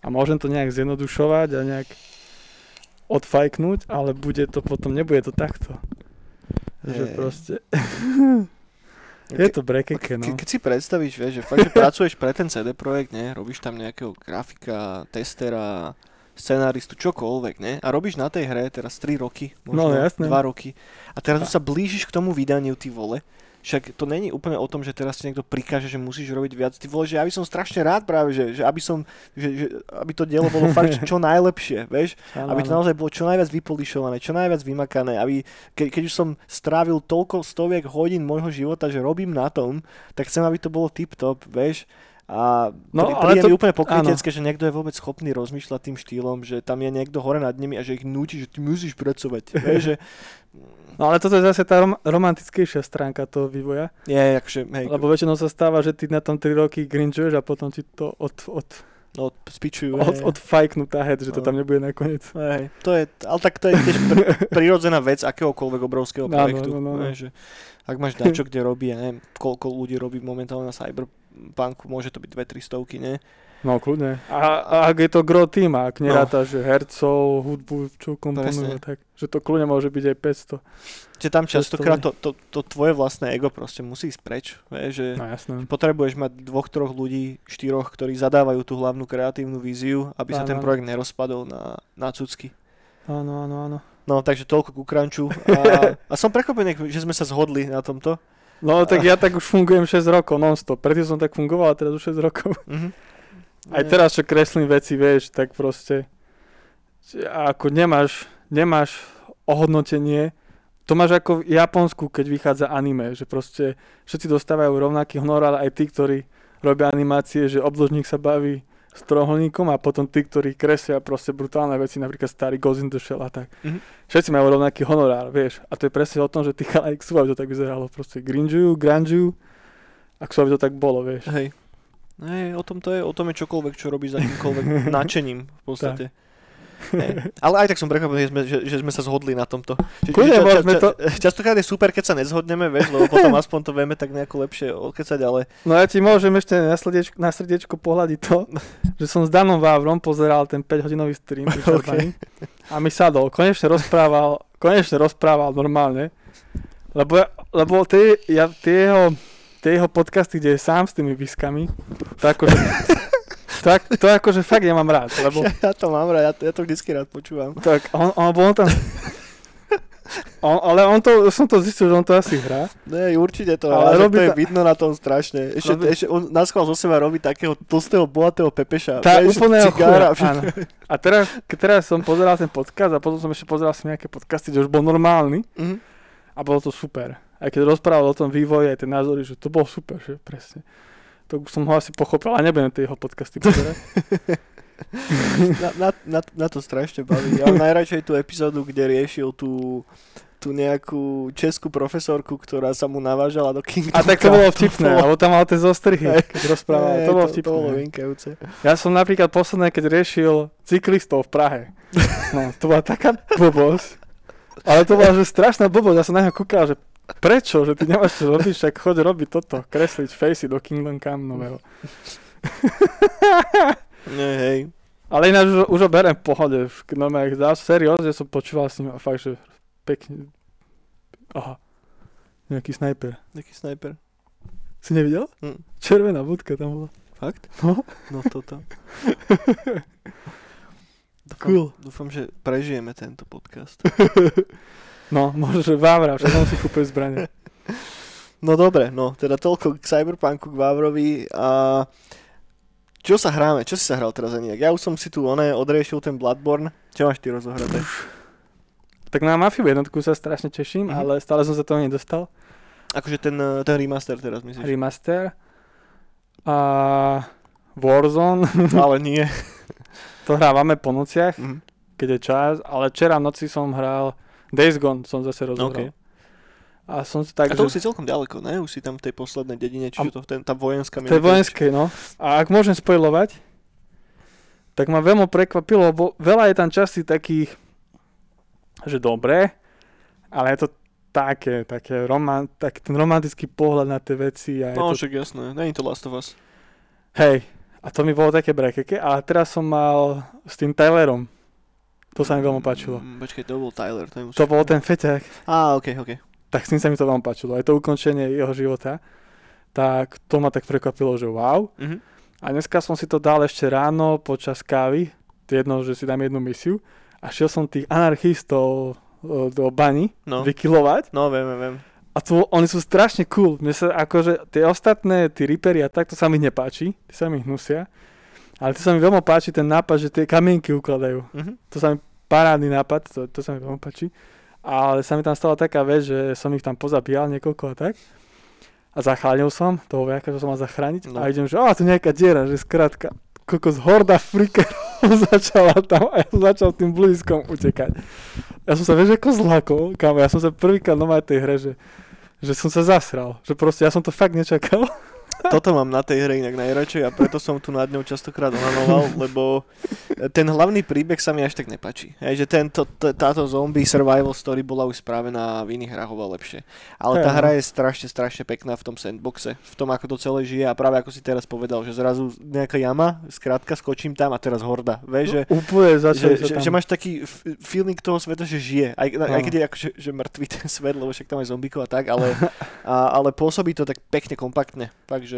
a môžem to nejak zjednodušovať a nejak odfajknúť, ale bude to potom, nebude to takto. Že Hej. proste... je to brekeke, no. Ke, keď si predstavíš, vieš, že fakt, že pracuješ pre ten CD projekt, ne, robíš tam nejakého grafika, testera, scenáristu, čokoľvek, ne, a robíš na tej hre teraz 3 roky, No, možno jasné. 2 roky, a teraz už sa blížiš k tomu vydaniu, ty vole, však to není úplne o tom, že teraz ti niekto prikáže, že musíš robiť viac. Ty vole, že ja by som strašne rád práve, že, že, aby, som, že, že aby to dielo bolo fakt čo najlepšie, vieš? Aby to naozaj bolo čo najviac vypolišované, čo najviac vymakané, aby ke, keď už som strávil toľko stoviek hodín môjho života, že robím na tom, tak chcem, aby to bolo tip-top, vieš. A No, pri, ale to- mi úplne pokrytecké, že niekto je vôbec schopný rozmýšľať tým štýlom, že tam je niekto hore nad nimi a že ich núti, že ty musíš pracovať. vieš, že No ale toto je zase tá rom- romantickejšia stránka toho vývoja, je, akože, hej, lebo väčšinou sa stáva, že ty na tom 3 roky grinžuješ a potom ti to od, od, no, spičujú. od, hej. odfajknú tá head, že to No. tam nebude nakoniec. Hej, to je, ale tak to je tiež pr- prirodzená vec akéhokoľvek obrovského Áno, projektu. no, no, no. Vieš, že ak máš dačo, kde robí, ja neviem, koľko ľudí robí momentálne na Cyberpunku, môže to byť 2-3 stovky, ne? No kľudne. A, a ak je to gro tým, ak neráta, že hercov, hudbu, čo komponujú, Presne. tak že to kľudne môže byť aj 500. Že tam častokrát to- to, to, tvoje vlastné ego proste musí ísť preč. Vieš, že No jasné. potrebuješ mať dvoch, troch ľudí, štyroch, ktorí zadávajú tú hlavnú kreatívnu víziu, aby sa Áno, ten áno. projekt nerozpadol na, na cucky. Áno, áno, áno. No, takže toľko ku crunchu. A, a som prekvapený, že sme sa zhodli na tomto. No tak ja tak už fungujem 6 rokov non-stop. Predtým som tak fungoval a teraz už 6 rokov. Mhm. Aj teraz, čo kreslím veci, vieš, tak proste ako nemáš, nemáš ohodnotenie. To máš ako v Japonsku, keď vychádza anime, že proste všetci dostávajú rovnaký honorár, aj tí, ktorí robia animácie, že obložník sa baví s trojuholníkom a potom tí, ktorí kreslia proste brutálne veci, napríklad starý Ghost in the Shell a tak. Mhm. Všetci majú rovnaký honorár, vieš. A to je presne o tom, že tí chalani chcú, aby to tak vyzeralo. Proste grinžujú, grunžujú a chcú, aby to tak bolo, vieš. Hej. Hej, o tom to je, o tom je čokoľvek, čo robíš za akýmkoľvek nadšením v podstate. Ale aj tak som prekvapený, že sme, že, že sme sa zhodli na tomto. Že, Kľudne, že môžeme to- Častokrát je super, keď sa nezhodneme, vieš, lebo potom aspoň to vieme tak nejako lepšie odkecať, ale No ja ti môžem ešte na srdiečko, na srdiečko pohľadiť to, že som s Danom Vávrom pozeral ten 5-hodinový stream čerpaní a mi sadol, konečne rozprával, konečne rozprával normálne, lebo, ja- lebo tie, ja, tie, jeho, tie jeho podcasty, kde je sám s tými viskami, to akože, to, ak- to akože fakt nemám rád, lebo ja to mám rád, ja to, ja to vždycky rád počúvam. tak on, on, on tam on, ale on to, som to zistil, že on to asi hrá. Ne, určite to, Ale ale robí to je to- vidno na tom strašne. Ešte, Robí- ešte on na schvál zo seba robí takého tlstého, bohatého pepeša. Tá vieš, úplného cigára, áno. A teraz, teraz som pozeral ten podcast a potom som ešte pozeral si nejaké podcasty, kde už bol normálny Mhm. a bolo to super. Aj keď rozprával o tom vývoji, aj tie názory, že to bolo super, že presne. To už som ho asi pochopil, ale nebudem tie jeho podcasty pozerať. na, na, na, na to strašne baví. Ja mám najradšej tú epizódu, kde riešil tú, tú nejakú českú profesorku, ktorá sa mu navážala do Kingdom A tak to bolo vtipné, bolo- lebo tam mal tie zostrihy, Hej. keď rozprával. Hej, To bolo To vtipné. bolo vynikajúce. Ja som napríklad posledné, keď riešil cyklistov v Prahe. No, to bola taká blbosť. Ale to bola že strašná blbosť. Ja som na neho kúkal, že prečo, že ty nemáš čo robiť, však choď robiť toto, kresliť facey do Kingdom Come nového. Nie, hej. Ale ináč už, už ho berem v pohode. Normálne, seriózne som počúval s ním a fakt, že pekne. Aha. Nejaký snajper. Taký snajper. Si nevidel? Hm. Červená bodka tam bola. Fakt? No. No toto. Dúfam, Cool. dúfam, že prežijeme tento podcast. No, možno, že Vávra, však on si kúpil zbranie. No dobre, no, teda toľko k Cyberpunku, k Vávrovi a čo sa hráme? Čo si sa hral teraz nejak? Ja už som si tu oné odriešil ten Bloodborne. Čo máš ty rozohraté? Tak na Mafiu jednotku sa strašne teším, Mhm. ale stále som sa toho nedostal. Akože ten, eh, ten remaster teraz myslíš? Remaster. A Warzone, Ale nie. to hrávame po nociach, Mhm. keď je čas, ale včera v noci som hral Days Gone, som zase rozohral. OK. A som si A tak, to už že... si celkom ďaleko, ne? Už si tam v tej poslednej dedine, čiže A- to ten, tá vojenská To je vojenské, no. A ak môžem spojovať, tak ma veľmi prekvapilo, lebo veľa je tam časí takých že dobre, ale je to také, také roman, taký ten romantický pohľad na tie veci. A No, to, však jasné, není to Last of Us. hej, a to mi bolo také brekeke, ale teraz som mal s tým Tylerom. To sa mi veľmi páčilo. Mm, Počkej, to bol Tyler. To, To bol ten feťák. Á, ok, ok. tak s tým sa mi to veľmi páčilo. Aj to ukončenie jeho života, tak to ma tak prekvapilo, že wow. Mhm. A dneska som si to dal ešte ráno počas kávy, jedno, že si dám jednu misiu a šiel som tých anarchistov o, do bani No, vykilovať no, viem, viem, a to, oni sú strašne cool. Mne sa akože tie ostatné, tí ripery a tak, to sa mi nepáči, tí sa mi hnusia. Ale to sa mi veľmi páči ten nápad, že tie kamienky ukladajú. Mhm. To sa mi parádny nápad, to, to sa mi veľmi páči. Ale sa mi tam stala taká vec, že som ich tam pozabíjal niekoľko a tak. A zachránil som toho vojaka, že som mal zachrániť. No. A idem, že a tu nejaká diera, že skrátka kokos horda frikerov začala tam a ja som začal tým blízkom utekať. Ja som sa, vieš, ako zlakol, kamo, ja som sa prvýkrát na tej hre, že, že som sa zasral, že proste ja som to fakt nečakal. Toto mám na tej hre inak najradšej a preto som tu nad ňou častokrát onanoval, lebo ten hlavný príbeh sa mi až tak nepačí. Hej, že tento, t- táto zombie survival story bola už spravená v iných hrách oveľa lepšie. Ale tá no. hra je strašne, strašne pekná v tom sandboxe, v tom, ako to celé žije a práve ako si teraz povedal, že zrazu nejaká jama, skrátka skočím tam a teraz horda. Vieš, že, Úplne že, že, že máš taký feeling toho sveta, že žije. Aj, aj keď je akože, že mŕtvý ten svet, lebo však tam aj zombíkov a tak, ale, a, ale pôsobí to tak pekne kompaktne. Takže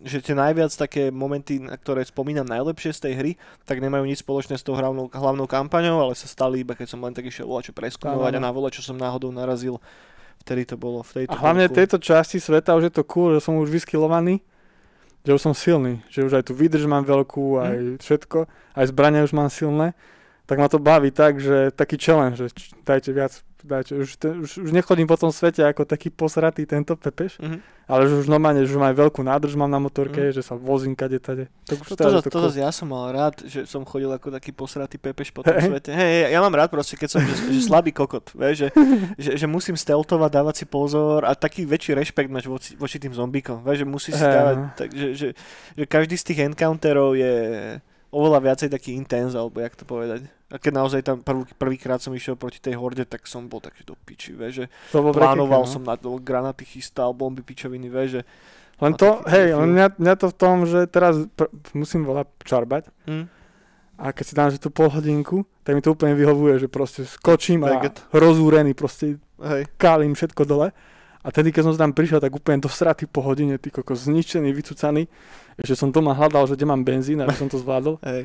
že tie najviac také momenty, na ktoré spomínam najlepšie z tej hry, tak nemajú nič spoločné s tou hlavnou, hlavnou kampaňou, ale sa stali iba keď som len tak išiel čo preskúmovať a na vole, čo som náhodou narazil. Vtedy to bolo. Vtedy to A hlavne v tejto časti sveta už je to cool, že som už vyskilovaný, že už som silný, že už aj tu výdrž mám veľkú, aj všetko, aj zbrania už mám silné, tak ma to baví tak, že taký challenge, že dajte viac, dajte, už, te, už, už nechodím po tom svete ako taký posratý tento pepeš, Mhm. ale že už normálne, že už mám veľkú nádrž mám na motorke, že sa vozím kade tade. Tak už To, to, to cool. zase ja som mal rád, že som chodil ako taký posratý pepeš po tom Hej. svete. Hej, ja mám rád proste, keď som že, že slabý kokot, vieš, že, že, že musím stealtovať, dávať si pozor a taký väčší rešpekt máš voči, voči tým zombíkom, vieš, že musíš si Hej, dávať, no. tak, že, že, že každý z tých encounterov je oveľa viacej taký intenz, alebo jak to povedať. A keď naozaj tam prvý, prvýkrát som išiel proti tej horde, tak som bol taký do piči, vieš, že To bolo plánoval no. som na to, granaty chystal, bomby pičoviny, vieš, že Len to, hej, len mňa, mňa to v tom, že teraz pr- musím veľa čarbať, hm, A keď si dám, že tú pol hodinku, tak mi to úplne vyhovuje, že proste skočím a Veget. rozúrený, proste hej, kálím všetko dole. A tedy, keď som tam prišiel, tak úplne do straty po hodine, ty kokos, zničený, vycúcaný. Ešte som doma hľadal, že kde mám benzín, aby som to zvládol. hej.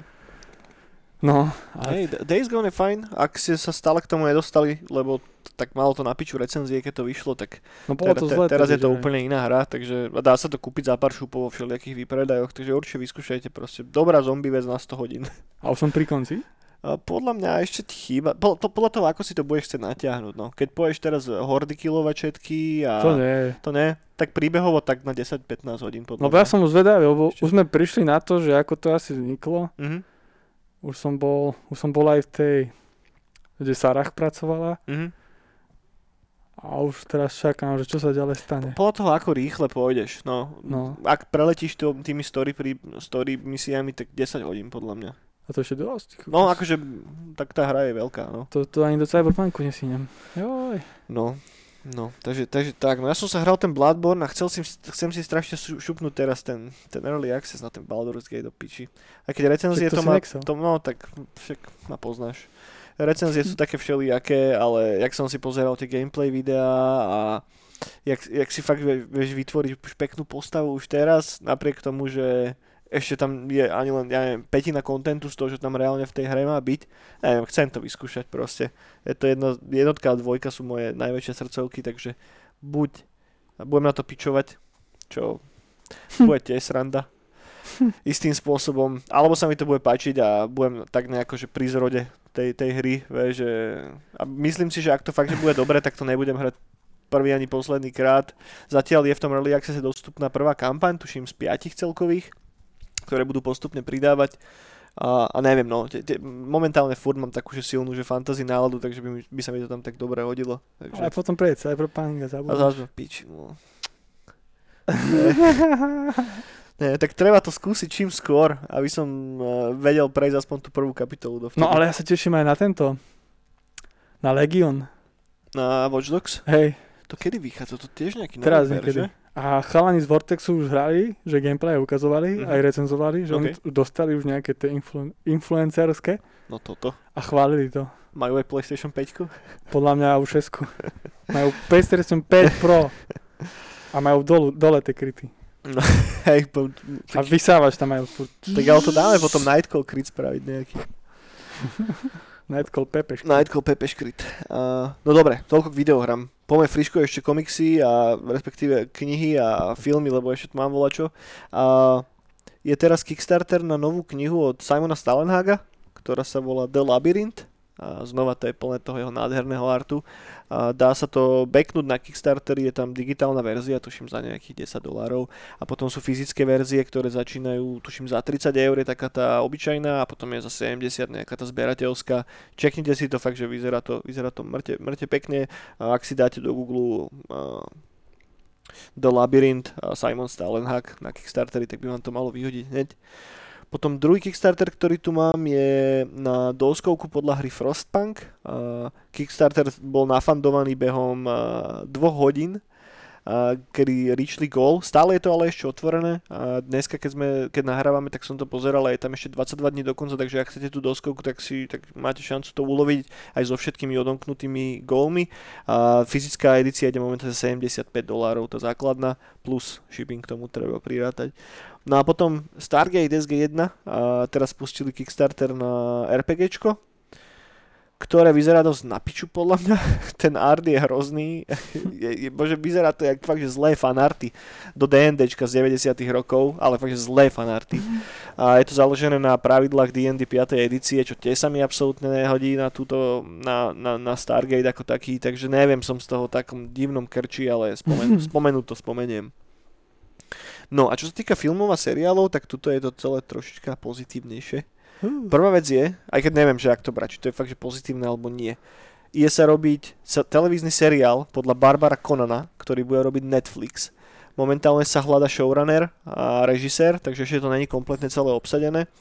No, a Hej, Days Gone je fajn, ak ste sa stále k tomu nedostali, lebo tak malo to na piču recenzie, keď to vyšlo, tak no bolo ter- to zle. teraz je to úplne iná hra, takže dá sa to kúpiť za pár šupov vo všelijakých výpredajoch, takže určite vyskúšajte proste. Dobrá zombie vec na 100 hodín. A už som pri konci. Podľa mňa ešte ti chýba, po- to, podľa toho, ako si to budeš chcieť natiahnuť, no. Keď pôjdeš teraz hordy kilovať všetky a... To nie. To ne, tak príbehovo tak na 10-15 hodín podľa No ja som zvedavý, lebo Ešte. už sme prišli na to, že ako to asi vzniklo. Mhm, Už som bol, už som bol aj v tej, kde Sarah pracovala. mhm. A už teraz čakám, že čo sa ďalej stane. Podľa toho, ako rýchle pôjdeš, no. No. Ak preletíš to, tými story, pri, story misiami, tak 10 hodín podľa mňa. A to ešte dosť. No, kokos. akože, tak tá hra je veľká, no. To, to ani do Cyberpunku nesíňam. Joj. No, no, takže, takže tak, no ja som sa hral ten Bloodborne a chcel si, chcem si strašne šu- šupnúť teraz ten, ten Early Access na ten Baldur's Gate do piči. A keď recenzie to to, má, to, no, tak však ma poznáš. Recenzie sú také všelijaké, ale jak som si pozeral tie gameplay videá a jak, jak si fakt vie- vieš vytvoriť už peknú postavu už teraz, napriek tomu, že ešte tam je ani len, ja neviem, petina kontentu z toho, že tam reálne v tej hre má byť. Neviem, chcem to vyskúšať proste. Je to jedno, jednotka a dvojka sú moje najväčšie srdcovky, takže buď budem na to pičovať, čo bude tiež sranda istým spôsobom, alebo sa mi to bude páčiť a budem tak nejako, že pri zrode tej, tej hry, vieš, že a myslím si, že ak to fakt, že bude dobre, tak to nebudem hrať prvý ani posledný krát. Zatiaľ je v tom Early Access dostupná prvá kampaň, tuším z piatich celkových, ktoré budú postupne pridávať. A, a neviem, no, te, te, momentálne furt mám takú že silnú, že fantasy náladu, takže by, mi- by sa mi to tam tak dobre hodilo. Takže... Ale potom prejde Cyberpunk a A zabudneš. zás ma piči, no. Nie, tak treba to skúsiť čím skôr, aby som uh, vedel prejsť aspoň tú prvú kapitolu dovtedy. No ale ja sa teším aj na tento. Na Legion. Na Watch Dogs? Hej, To kedy vychádza? To tiež nejaký teraz november, niekedy. že? A chalani z Vortexu už hrali, že gameplay ukazovali, Mhm. aj recenzovali, že oni Ok. t- dostali už nejaké tie influ- influencerské No toto. a chválili to. Majú aj PlayStation 5? Podľa mňa už 6. majú PlayStation 5 Pro a majú dolu, dole tie kryty. Hej, po, A tak, vysávač tam majú furt. tak ale to dáme potom Nightcall Crit spraviť nejaký. Nightcall Pepeš. Nightcall Pepe. Uh, no dobre, toľko k videohram. Poďme friško ešte komiksy a respektíve knihy a filmy, lebo ešte tu mám volačo. Uh, je teraz Kickstarter na novú knihu od Simona Stalenhaga, ktorá sa volá The Labyrinth. A znova to je plné toho jeho nádherného artu. A dá sa to backnúť na Kickstarter, je tam digitálna verzia, tuším za nejakých 10 dolárov. A potom sú fyzické verzie, ktoré začínajú, tuším za 30 eur je taká tá obyčajná a potom je za 70 nejaká tá zberateľská. Čeknite si to fakt, že vyzerá to, vyzerá to mŕte, mŕte pekne. A ak si dáte do Google uh, The Labyrinth Simon Stalenhag na Kickstarteri, tak by vám to malo vyhodiť hneď. Potom druhý Kickstarter, ktorý tu mám, je na doskovku podľa hry Frostpunk. Uh, Kickstarter bol nafandovaný behom uh, dvoch hodín, uh, kedy reachli goal. Stále je to ale ešte otvorené. A dneska, keď, sme, keď nahrávame, tak som to pozeral a je tam ešte 22 dní do konca, takže ak chcete tú doskovku, tak, si, tak máte šancu to uloviť aj so všetkými odomknutými gólmi. A fyzická edícia ide momentálne za 75 dolárov, tá základná, plus shipping k tomu treba prirátať. No a potom Stargate SG1 a teraz spustili Kickstarter na RPGčko, ktoré vyzerá dosť na piču podľa mňa. Ten art je hrozný. Je, je, bože, vyzerá to jak fakt, že zlé fanarty do D&Dčka z 90 rokov, ale fakt, že zlé fanarty. A je to založené na pravidlách D&D 5. edície, čo tiež sa mi absolútne nehodí na, túto, na, na, na Stargate ako taký, takže neviem, som z toho takom divnom krči, ale spomen, spomenúť to spomeniem. No a čo sa týka filmov a seriálov, tak tuto je to celé trošička pozitívnejšie. Uh, Prvá vec je, aj keď neviem, že ak to brať, či to je fakt, že pozitívne alebo nie, je sa robiť sa, televízny seriál podľa Barbara Conana, ktorý bude robiť Netflix. Momentálne sa hľada showrunner a režisér, takže ešte to není kompletne celé obsadené.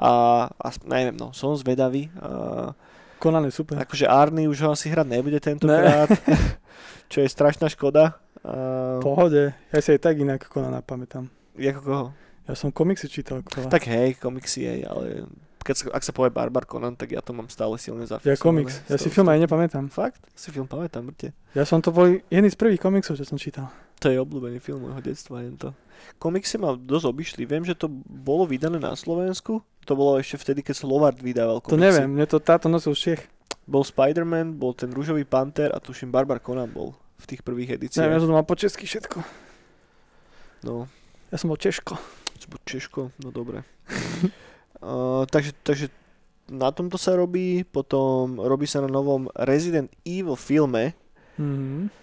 A, a neviem, no, som zvedavý. A, Conan je super. akože Arny už ho asi hrať nebude tentokrát, čo je strašná škoda. A, Pohode. Ja si aj tak inak Conana pamätám. ako koho? Ja som komiksy čítal. Kola. Tak hej, komiksy hej, ale keď sa, ak sa povie Barbar Conan, tak ja to mám stále silne Ja zafixované. komiks. Ja si film aj nepamätám. Fakt? Si film pamätám, mŕte. Ja som to bol jedný z prvých komiksov, čo som čítal. To je obľúbený film môjho detstva, jen to. Komiksy ma dosť obišli. Viem, že to bolo vydané na Slovensku. To bolo ešte vtedy, keď Slovard vydával komiksy. To neviem, mne to táto nosil z Čech. Bol Spider-Man, bol ten rúžový panter a tuším Barbar Conan bol v tých prvých Neviem, ja edíciách. som mal po česky všetko. No, Ja som bol Češko. buď Češko, no dobre. uh, takže, takže na tomto sa robí, potom robí sa na novom Resident Evil filme, Mhm.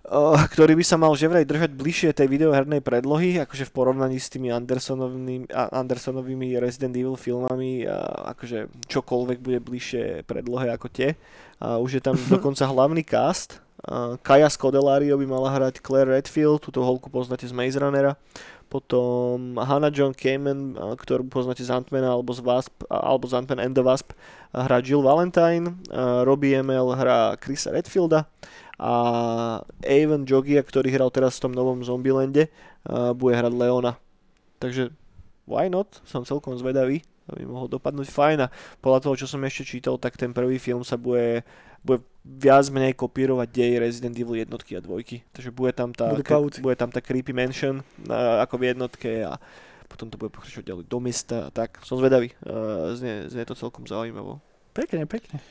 Uh, ktorý by sa mal že vraj držať bližšie tej videohernej predlohy, akože v porovnaní s tými Andersonovými, Andersonovými Resident Evil filmami, a akože čokoľvek bude bližšie predlohe ako tie. A už je tam dokonca hlavný cast. Kaja Scodelario by mala hrať Claire Redfield, túto holku poznáte z Maze Runnera. Potom Hannah John Kamen, ktorú poznáte z Ant-Mana alebo z Wasp, alebo z Ant-Man and the Wasp, hrá Jill Valentine. Robbie Emel hrá Chrisa Redfielda a Avon Jogia, ktorý hral teraz v tom novom Zombielande, bude hrať Leona. Takže why not? Som celkom zvedavý, aby mohol dopadnúť fajn a podľa toho, čo som ešte čítal, tak ten prvý film sa bude, bude viac menej kopírovať dej Resident Evil jednotky a dvojky. Takže bude tam tá, Budú kre- bude tam tá creepy mansion uh, ako v jednotke a potom to bude pokračovať ďalej do mesta a tak. Som zvedavý, uh, znie, znie to celkom zaujímavo. Pekne, pekne.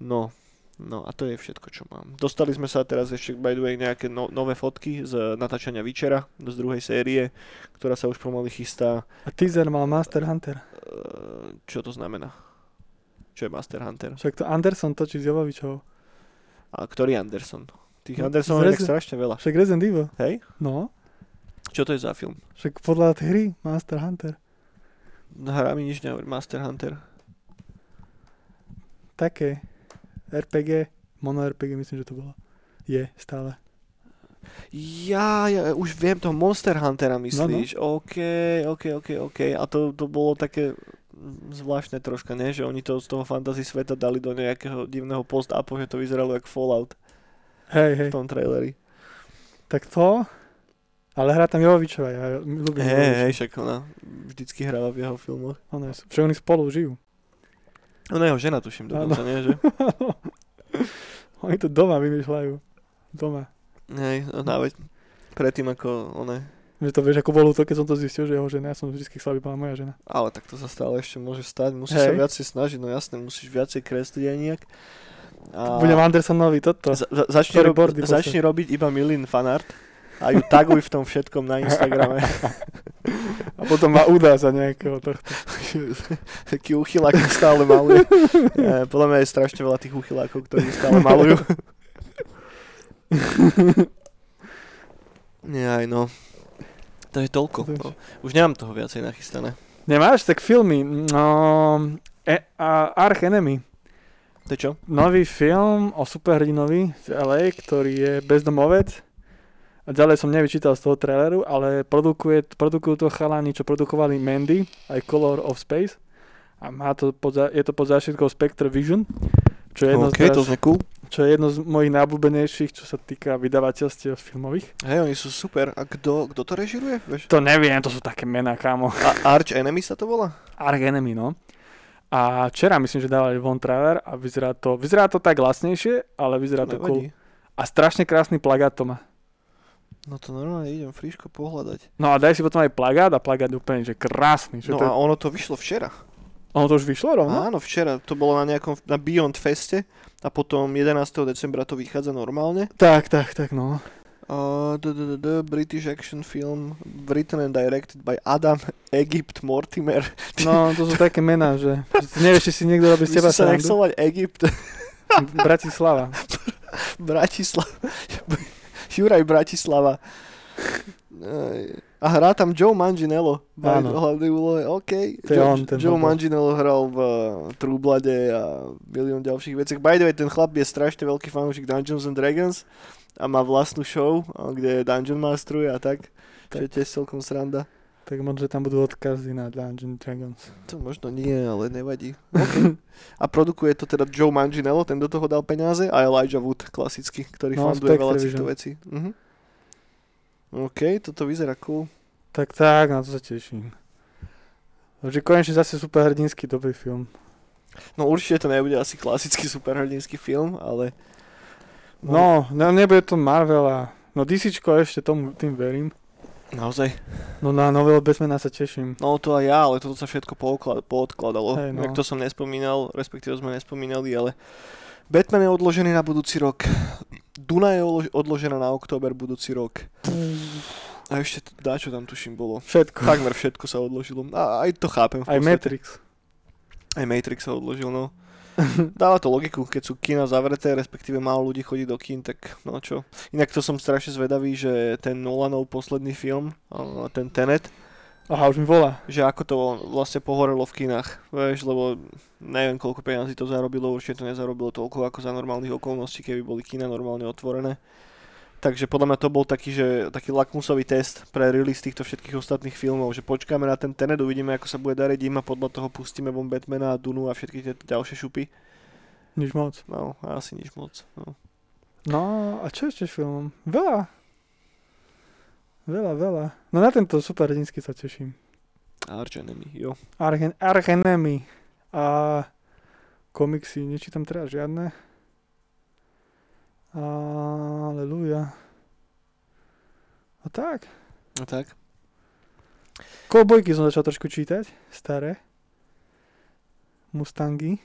No, no a to je všetko, čo mám. Dostali sme sa teraz ešte, by the way, nejaké no, nové fotky z natáčania Vyčera, z druhej série, ktorá sa už pomaly chystá. A teaser mal Master Hunter. Uh, čo to znamená? Čo je Master Hunter? Však to Anderson točí s Jovovičovou. A ktorý Anderson? Tých No, Andersonov je z strašne veľa. Však Resident Evil. Hej? No. Čo to je za film? Však podľa tej hry Master Hunter. Hra mi nič nehovorí. Master Hunter. Také. RPG. Mono RPG myslím, že to bolo. Je stále. Ja, ja už viem toho Monster Huntera myslíš. No, OK, OK, OK, OK. A to, to bolo také... zvláštne troška, nie? Že oni to z toho fantasy sveta dali do nejakého divného post-apo, že to vyzeralo jak Fallout Hej, hej. v tom traileri. Tak to... Ale hrá tam Jovovičová, ja ľúbim Hej, hej, však ona vždycky hráva v jeho filmoch. Ona je, však oni spolu žijú. Ona je jeho žena, tuším dokonca, nie? Že? oni to doma vymýšľajú. Doma. Hej, ona veď predtým ako ona Že to vieš, ako bolo to, keď som to zistil, že jeho žena, ja som vždy chcel, aby bola moja žena. Ale tak to sa stále ešte môže stať. Musíš Hej. sa viacej snažiť, no jasné, musíš viacej kresliť aj nejak. A Budem Andersonovi toto. za, za, začni, rob, začni robiť iba Milin fanart a ju taguj v tom všetkom na Instagrame. A potom ma udá za nejakého tohto. Taký uchylák stále maluje. Ja, podľa mňa je strašne veľa tých uchylákov, ktorí stále malujú. Nie aj no. To je toľko. No. Už nemám toho viacej nachystané. Nemáš? Tak filmy. No, e, a Arch Enemy. To je čo? Nový film o superhrdinovi z LA, ktorý je bezdomovec. A ďalej som nevyčítal z toho traileru, ale produkuje, produkujú to chalani, čo produkovali Mandy, aj Color of Space. A má to pod, je to pod zášitkou Spectre Vision, čo je, jedno OK, z, to cool. čo je jedno z mojich najobľúbenejších, čo sa týka vydavateľstiev filmových. Hej, oni sú super. A kto, kto to režiruje? Vieš? To neviem, to sú také mená, kámo. A Arch Enemy sa to volá? Arch Enemy, no. A včera myslím, že dávali von trailer a vyzerá to, vyzerá to tak lacnejšie, ale vyzerá to cool. Nevadí. A strašne krásny plagát to má. No to normálne idem friško pohľadať. No a daj si potom aj plagát a plagát je úplne, že krásny. Že No to, a ono to vyšlo včera. ono to už vyšlo rovno? Áno, včera. To bolo na nejakom, na Beyond Feste a potom 11. decembra to vychádza normálne. Tak, tak, tak, no. Uh, d- British action film written and directed by Adam Egypt Mortimer. No, to sú také mená, že nevieš, či si niekto robí z teba sa nechcel mať Egypt, Bratislava. Bratislava. Juraj Bratislava. A hrá tam Joe Manginello. Áno. hlavnej úlohe. OK. To je Joe, on, ten Joe. Manginello hral v uh, True Bloode a milión ďalších veciach. By the way, ten chlap je strašne veľký fanúšik Dungeons and Dragons a má vlastnú show, a kde Dungeon Masteruje a tak. Čo je tiež celkom sranda. Tak možno, že tam budú odkazy na Dungeons Dragons. To možno nie, ale nevadí. Okay. A produkuje to teda Joe Manginello, ten do toho dal peniaze a Elijah Wood, klasický, ktorý No, Spectre veľa týchto vecí. Mhm. OK, toto vyzerá cool. Tak, tak, na to sa teším. Takže konečne zase superhrdinský dobrý film. No určite to nebude asi klasický superhrdinský film, ale... No, no nebude to Marvel a... No DCčko ešte tomu, tým verím. Naozaj. No na nového Batmana sa teším. No to aj ja, ale toto sa všetko pooklad- poodkladalo. Hej, no. Jak to som nespomínal, respektíve sme nespomínali, ale Batman je odložený na budúci rok. Duna je odložená na október budúci rok. A ešte dá, čo tam tuším bolo. Všetko. Takmer všetko sa odložilo. A aj to chápem. Aj podstate. Matrix. Aj Matrix sa odložil, no. Dáva to logiku, keď sú kina zavreté, respektíve málo ľudí chodí do kín, tak no čo. Inak to som strašne zvedavý, že ten Nolanov posledný film, ten Tenet, Aha, už mi volá. že ako to vlastne pohorelo v kinách, vieš, lebo neviem koľko peniazí to zarobilo, určite to nezarobilo toľko ako za normálnych okolností, keby boli kina normálne otvorené. Takže podľa mňa to bol taký, že, taký lakmusový test pre release týchto všetkých ostatných filmov, že počkáme na ten Tenet, uvidíme ako sa bude dariť im a podľa toho pustíme von Batmana a Dunu a všetky tie ďalšie šupy. Nič moc. No, asi nič moc. No. No, a čo ešte filmom? Veľa. Veľa, veľa. No na tento superhrdinský sa teším. Arch Enemy, jo. Archen, Archenemy. A komiksy nečítam teraz žiadne. Aleluja. A tak. No tak. Kovbojky som začal trošku čítať. Staré. Mustangy.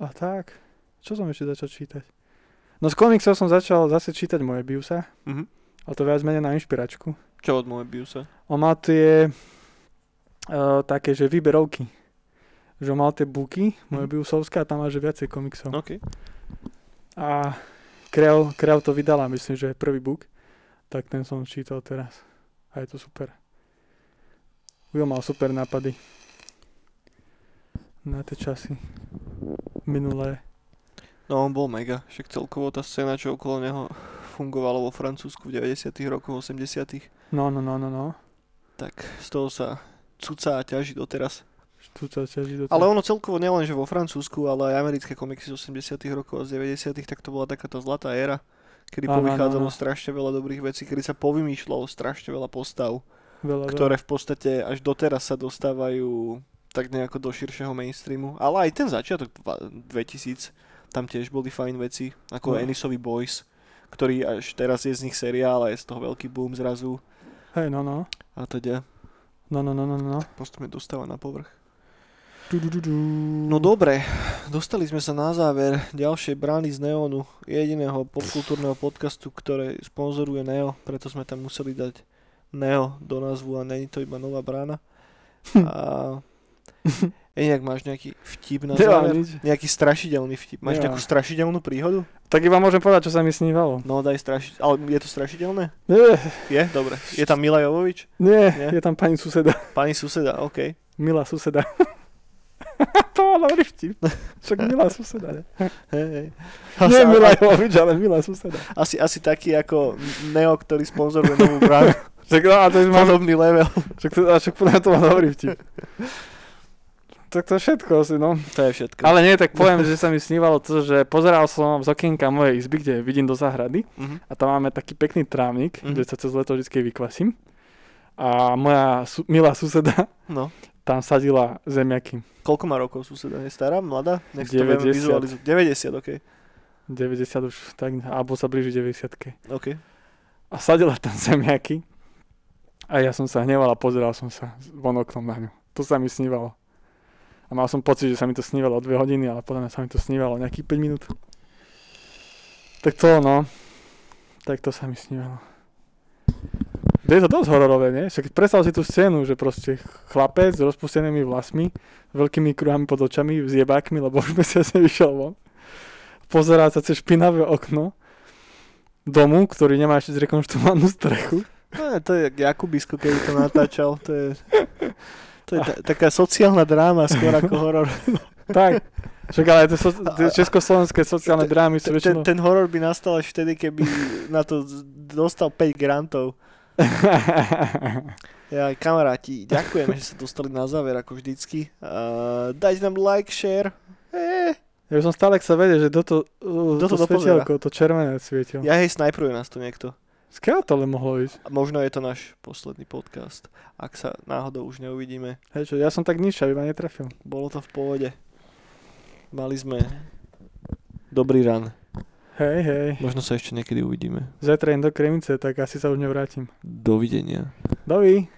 A tak. Čo som ešte začal čítať? No z komiksov som začal zase čítať moje Biusa. Mhm. A to viac menej na inšpiračku. Čo od Moebiusa? On mal tie uh, také, že výberovky. Že mal tie buky, moje Mhm. Biusovská, a tam má že viacej komiksov. OK. A Kreu, Kreu to vydala, myslím, že prvý book. Tak ten som čítal teraz. A je to super. Ujo mal super nápady. Na tie časy. Minulé. No on bol mega, však celkovo tá scéna, čo okolo neho fungovalo vo Francúzsku v 90 rokoch, 80 No, no, no, no, no. tak z toho sa cuca a ťaží doteraz. Ťaží do Ale ono celkovo nielen, že vo Francúzsku, ale aj americké komiksy z 80 rokov a z 90 tak to bola taká tá zlatá éra, kedy áno, povychádzalo áno. strašne veľa dobrých vecí, kedy sa povymýšľalo strašne veľa postav, veľa, ktoré v podstate až doteraz sa dostávajú tak nejako do širšieho mainstreamu. Ale aj ten začiatok dva- 2000, tam tiež boli fajn veci, ako No. Enisovi Boys, ktorý až teraz je z nich seriál a je z toho veľký boom zrazu Hej, no, no. a teda No, no, no, no, no. postupne dostáva na povrch. No dobre, dostali sme sa na záver ďalšej brány z Neonu, jediného popkultúrneho podcastu, ktoré sponzoruje Neo, preto sme tam museli dať Neo do názvu a není to iba nová brána. A inak máš nejaký vtip na záver? Nejaký strašidelný vtip. Máš Nemám. nejakú strašidelnú príhodu? Tak iba môžem povedať, čo sa mi snívalo. No daj straši... Ale je to strašidelné? Nie, Je? Dobre. Je tam Mila Jovovič? nie, Nie? je tam pani suseda. Pani suseda, OK. Milá suseda. to bol dobrý vtip. Však milá suseda, ne? Hej, hej. Nie Asi- milá Jovič, ale milá suseda. Asi, asi taký ako Neo, ktorý sponzoruje novú bránu. Však, no, a to je mám, Podobný level. však, to, však to má dobrý vtip. Tak to je všetko asi, no. To je všetko. Ale nie, tak poviem, že sa mi snívalo to, že pozeral som z okienka mojej izby, kde vidím do záhrady Mhm. a tam máme taký pekný trávnik, Mhm. kde sa cez leto vždy vykvasím. A moja su- milá suseda No. Tam sadila zemiaky. Koľko má rokov suseda? Je stará? Mladá? Nech si to vieme 90. vizualizovať. 90, OK. 90 už tak, alebo sa blíži 90 OK. A sadila tam zemiaky a ja som sa hneval a pozeral som sa von oknom na ňu. To sa mi snívalo. A mal som pocit, že sa mi to snívalo 2 hodiny, ale podľa mňa sa mi to snívalo nejakých 5 minút. Tak to no. Tak to sa mi snívalo. To je to dosť hororové, nie? Však predstav si tú scénu, že proste chlapec s rozpustenými vlasmi, veľkými kruhami pod očami, s jebákmi, lebo už mesiac nevyšiel von. Pozerá sa cez špinavé okno domu, ktorý nemá ešte zrekonštruovanú strechu. No, to je jak Jakubisko, keď to natáčal. To je, to je ta, taká sociálna dráma, skôr ako horor. Tak. Však ale tie, so, československé sociálne drámy sú Ten, ten, väčšinou... ten horor by nastal až vtedy, keby na to dostal 5 grantov. Ja, kamaráti, ďakujeme, že sa dostali na záver, ako vždycky. Uh, dajte nám like, share. Eh, ja by som stále chcel vedieť, že kto to, uh, to, to svetielko, to červené svietilo. ja hej, snajpruje nás tu niekto. Skiaľ to ale mohlo ísť? A možno je to náš posledný podcast. Ak sa náhodou už neuvidíme. Hej, čo, ja som tak nič, aby ma netrafil. Bolo to v pohode. Mali sme dobrý ran. Hej, hej. Možno sa ešte niekedy uvidíme. Zajtra idem do Kremice, tak asi sa už nevrátim. Dovidenia. Dovi.